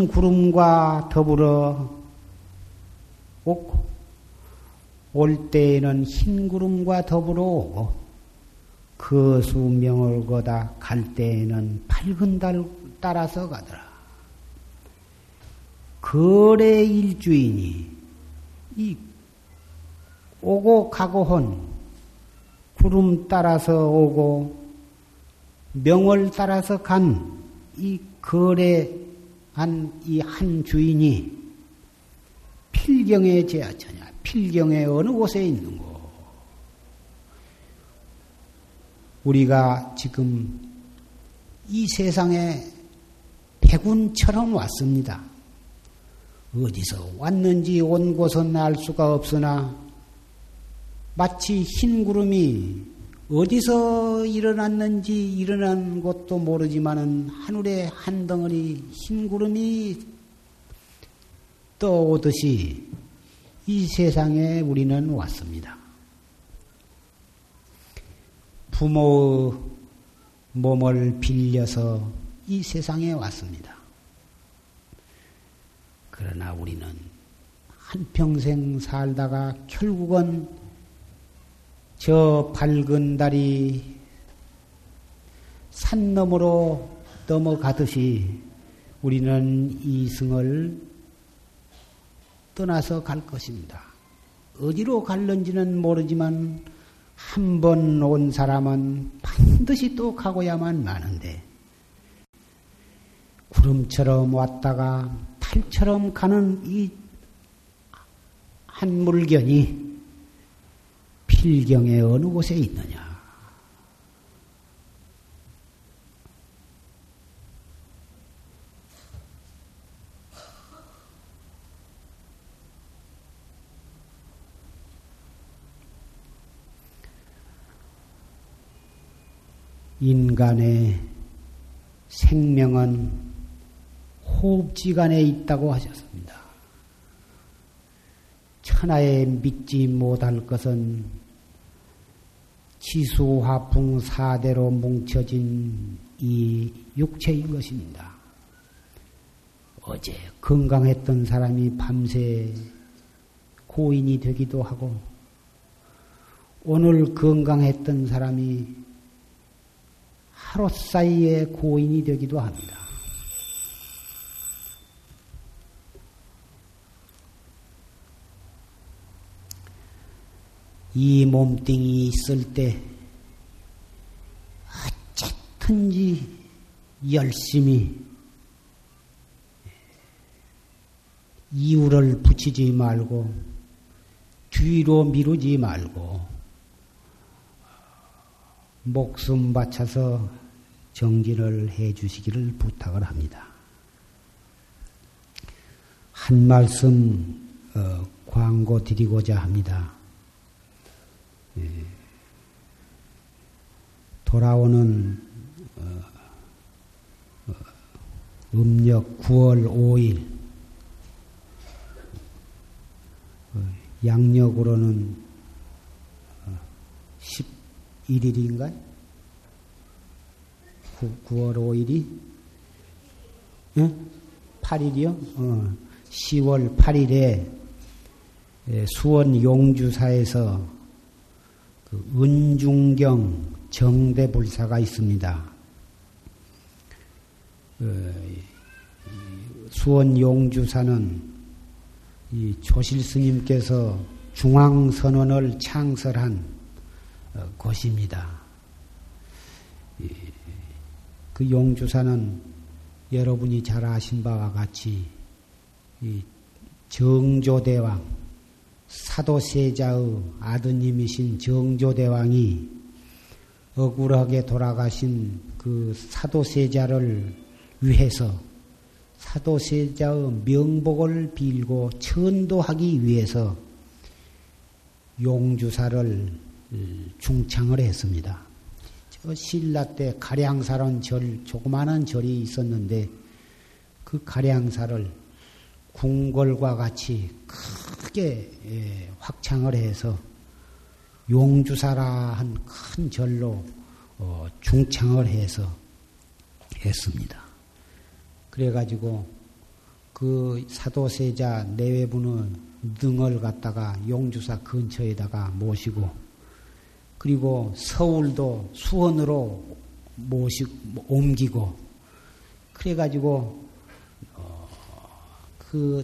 구름과 더불어 오고 올 때에는 흰 구름과 더불어 오고 그 수명을 거다 갈 때에는 밝은 달 따라서 가더라. 거래 일주인이 이 오고 가고 한 구름 따라서 오고 명을 따라서 간 이 거래 한 이 한 주인이 필경에 제하처냐? 필경에 어느 곳에 있는 거? 우리가 지금 이 세상에 백운처럼 왔습니다. 어디서 왔는지 온 곳은 알 수가 없으나 마치 흰 구름이 어디서 일어났는지 일어난 것도 모르지만은 하늘에 한 덩어리 흰 구름이 떠오듯이 이 세상에 우리는 왔습니다. 부모의 몸을 빌려서 이 세상에 왔습니다. 그러나 우리는 한평생 살다가 결국은 저 밝은 달이 산 너머로 넘어가듯이 우리는 이승을 떠나서 갈 것입니다. 어디로 갈는지는 모르지만 한 번 온 사람은 반드시 또 가고야만 마는데 구름처럼 왔다가 달처럼 가는 이 한 물견이 필경의 어느 곳에 있느냐? 인간의 생명은 호흡지간에 있다고 하셨습니다. 천하에 믿지 못할 것은 지수화풍 사대로 뭉쳐진 이 육체인 것입니다. 어제 건강했던 사람이 밤새 고인이 되기도 하고, 오늘 건강했던 사람이 하루 사이에 고인이 되기도 합니다. 이 몸뚱이 있을 때 어쨌든지 열심히 이유를 붙이지 말고 뒤로 미루지 말고 목숨 바쳐서 정진을 해 주시기를 부탁을 합니다. 한 말씀 어, 광고 드리고자 합니다. 예. 돌아오는 어, 어, 음력 9월 5일 양력으로는 11일인가요? 9, 월 5일이? 예? 8일이요? 어, 10월 8일에 수원 용주사에서 그 은중경 정대불사가 있습니다. 어, 수원 용주사는 이 조실 스님께서 중앙선원을 창설한 어, 곳입니다. 그 용주사는 여러분이 잘 아신 바와 같이 정조대왕 사도세자의 아드님이신 정조대왕이 억울하게 돌아가신 그 사도세자를 위해서 사도세자의 명복을 빌고 천도하기 위해서 용주사를 중창을 했습니다. 저 신라 때 가량사란 절, 조그마한 절이 있었는데 그 가량사를 궁궐과 같이 크게 예, 확창을 해서 용주사라 한 큰 절로 어, 중창을 해서 했습니다. 그래가지고 그 사도세자 내외부는 등을 갖다가 용주사 근처에다가 모시고 그리고 서울도 수원으로 모시 옮기고 그래가지고 어, 그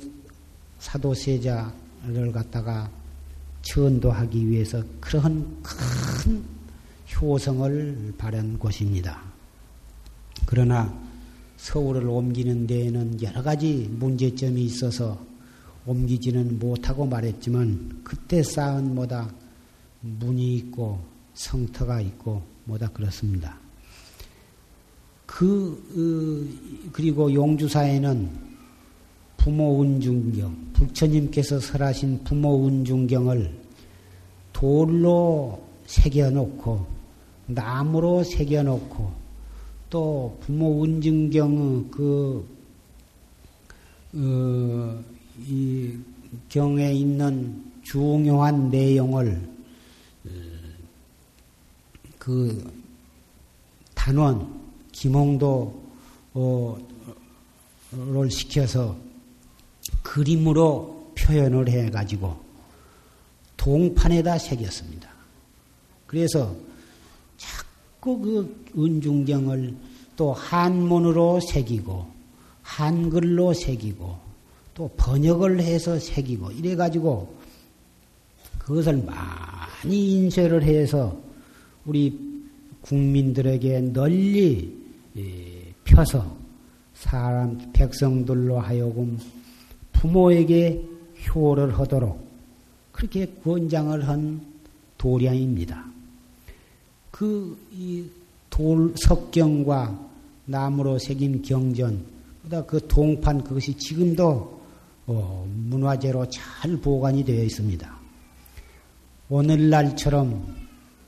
사도세자를 갖다가 천도하기 위해서 그런 큰 효성을 바른 곳입니다. 그러나 서울을 옮기는 데에는 여러 가지 문제점이 있어서 옮기지는 못하고 말했지만 그때 쌓은 뭐다 문이 있고 성터가 있고 뭐다 그렇습니다. 그 어, 그리고 용주사에는 부모 운중경 부처님께서 설하신 부모 운중경을 돌로 새겨놓고 나무로 새겨놓고 또 부모 운증경 그, 어, 이 경에 있는 중요한 내용을 그 단원 김홍도를 시켜서 그림으로 표현을 해가지고 동판에다 새겼습니다. 그래서 자꾸 그 은중경을 또 한문으로 새기고 한글로 새기고 또 번역을 해서 새기고 이래가지고 그것을 많이 인쇄를 해서 우리 국민들에게 널리 예, 펴서 사람 백성들로 하여금 부모에게 효를 하도록 그렇게 권장을 한 도량입니다. 그 이 돌 석경과 나무로 새긴 경전, 그 동판 그것이 지금도 어, 문화재로 잘 보관이 되어 있습니다. 오늘날처럼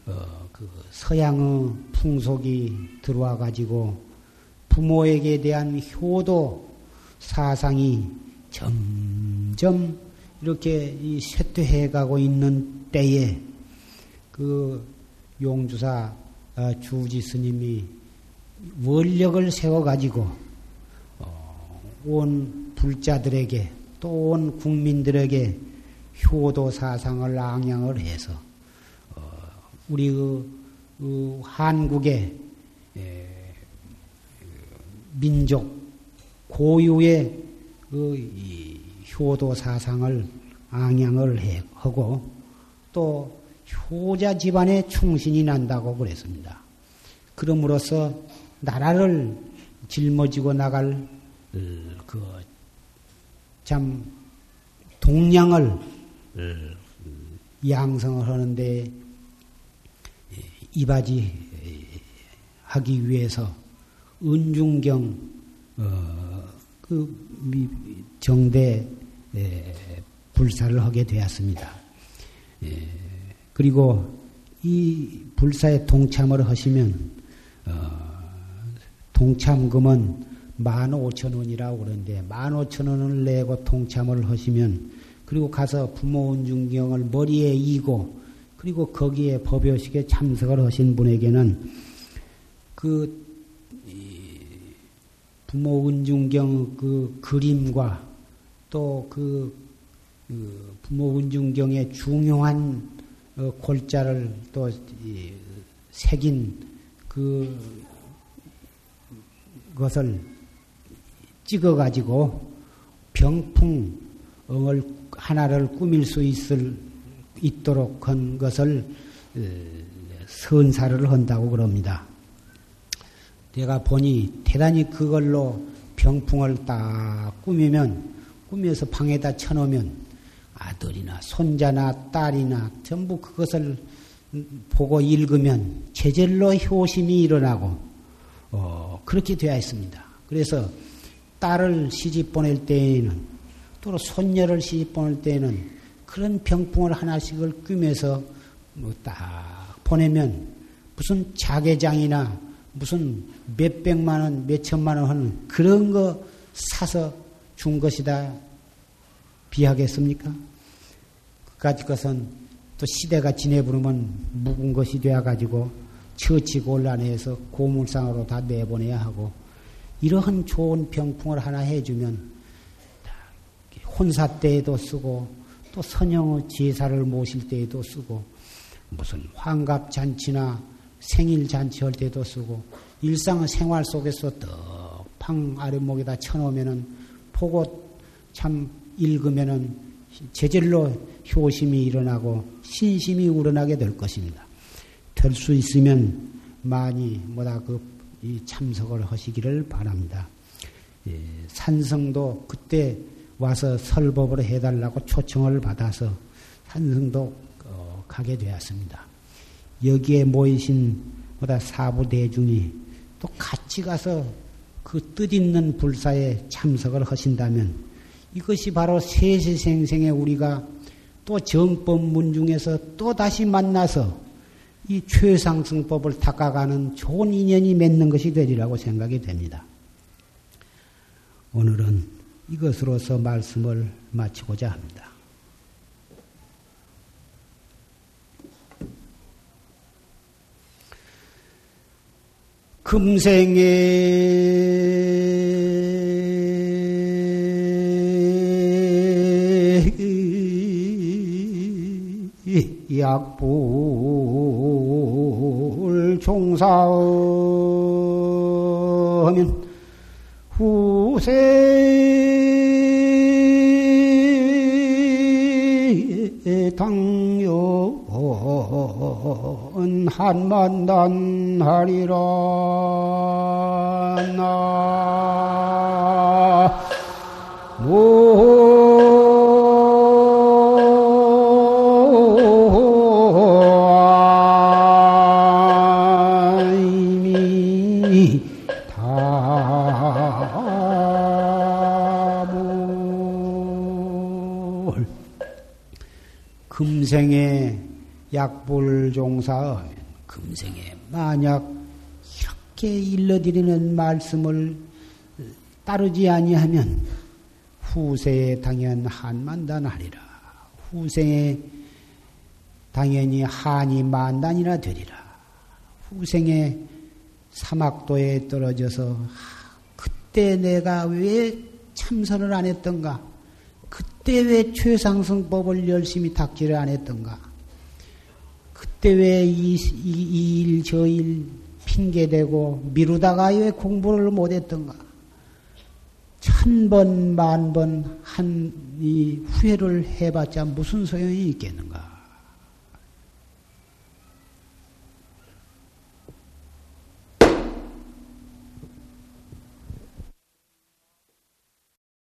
어, 그 서양의 풍속이 들어와 가지고 부모에게 대한 효도 사상이 점점 이렇게 쇠퇴해 가고 있는 때에 그 용주사 어, 주지 스님이 원력을 세워 가지고 어, 온 불자들에게 또 온 국민들에게 효도 사상을 앙양을 해서 어, 우리 그, 그 한국의 민족 고유의 그 효도 사상을 앙양을 해, 하고 또 효자 집안에 충신이 난다고 그랬습니다. 그럼으로써 나라를 짊어지고 나갈 그 참 동량을 양성을 하는데 이바지 하기 위해서 은중경 어, 그 정대 불사를 하게 되었습니다. 그리고 이 불사에 동참을 하시면 어, 동참금은 만 오천 원이라고 그러는데 만 오천 원을 내고 동참을 하시면 그리고 가서 부모 운중경을 머리에 이고 그리고 거기에 법요식에 참석을 하신 분에게는 그 부모 운중경 그 그림과 또그 그 부모 운중경의 중요한 어, 골자를 또 새긴 그 것을 찍어 가지고 병풍을 하나를 꾸밀 수 있을 있도록 한 것을 어, 선사를 한다고 그럽니다. 내가 보니 대단히 그걸로 병풍을 딱 꾸미면 꾸며서 방에다 쳐놓으면 아들이나 손자나 딸이나 전부 그것을 보고 읽으면 제절로 효심이 일어나고 어, 그렇게 되어 있습니다. 그래서 딸을 시집 보낼 때에는 또 손녀를 시집 보낼 때에는 그런 병풍을 하나씩을 꾸며서 뭐 딱 보내면 무슨 자개장이나 무슨 몇백만 원, 몇천만 원 하는 그런 거 사서 준 것이다. 비하겠습니까? 그까지 것은 또 시대가 지내부르면 묵은 것이 되어가지고 처치 곤란해서 고물상으로 다 내보내야 하고 이러한 좋은 병풍을 하나 해주면 혼사 때에도 쓰고 또 선영의 제사를 모실 때에도 쓰고 무슨 환갑잔치나 생일 잔치 할 때도 쓰고 일상 생활 속에서 떡팡 아랫목에다 쳐놓으면은 보고 참 읽으면은 제절로 효심이 일어나고 신심이 우러나게 될 것입니다. 될 수 있으면 많이 뭐다 그 참석을 하시기를 바랍니다. 예, 산성도 그때 와서 설법을 해달라고 초청을 받아서 산성도 어, 가게 되었습니다. 여기에 모이신 보다 사부 대중이 또 같이 가서 그 뜻 있는 불사에 참석을 하신다면 이것이 바로 세세생생에 우리가 또 정법문 중에서 또 다시 만나서 이 최상승법을 닦아가는 좋은 인연이 맺는 것이 되리라고 생각이 됩니다. 오늘은 이것으로서 말씀을 마치고자 합니다. 금생에 약불 종사하면 후세 한만단하리라. 나. 금생에 약불종사 금생에 만약 이렇게 일러드리는 말씀을 따르지 아니하면 후세에 당연 한만단하리라. 후생에 당연히 한이 만단이나 되리라. 후생에 사막도에 떨어져서 그때 내가 왜 참선을 안 했던가? 그때 왜 최상승법을 열심히 닦지를 안 했던가? 그때 왜 이 일 저 일 핑계대고 미루다가 왜 공부를 못했던가? 천 번, 만번 한 이 후회를 해봤자 무슨 소용이 있겠는가?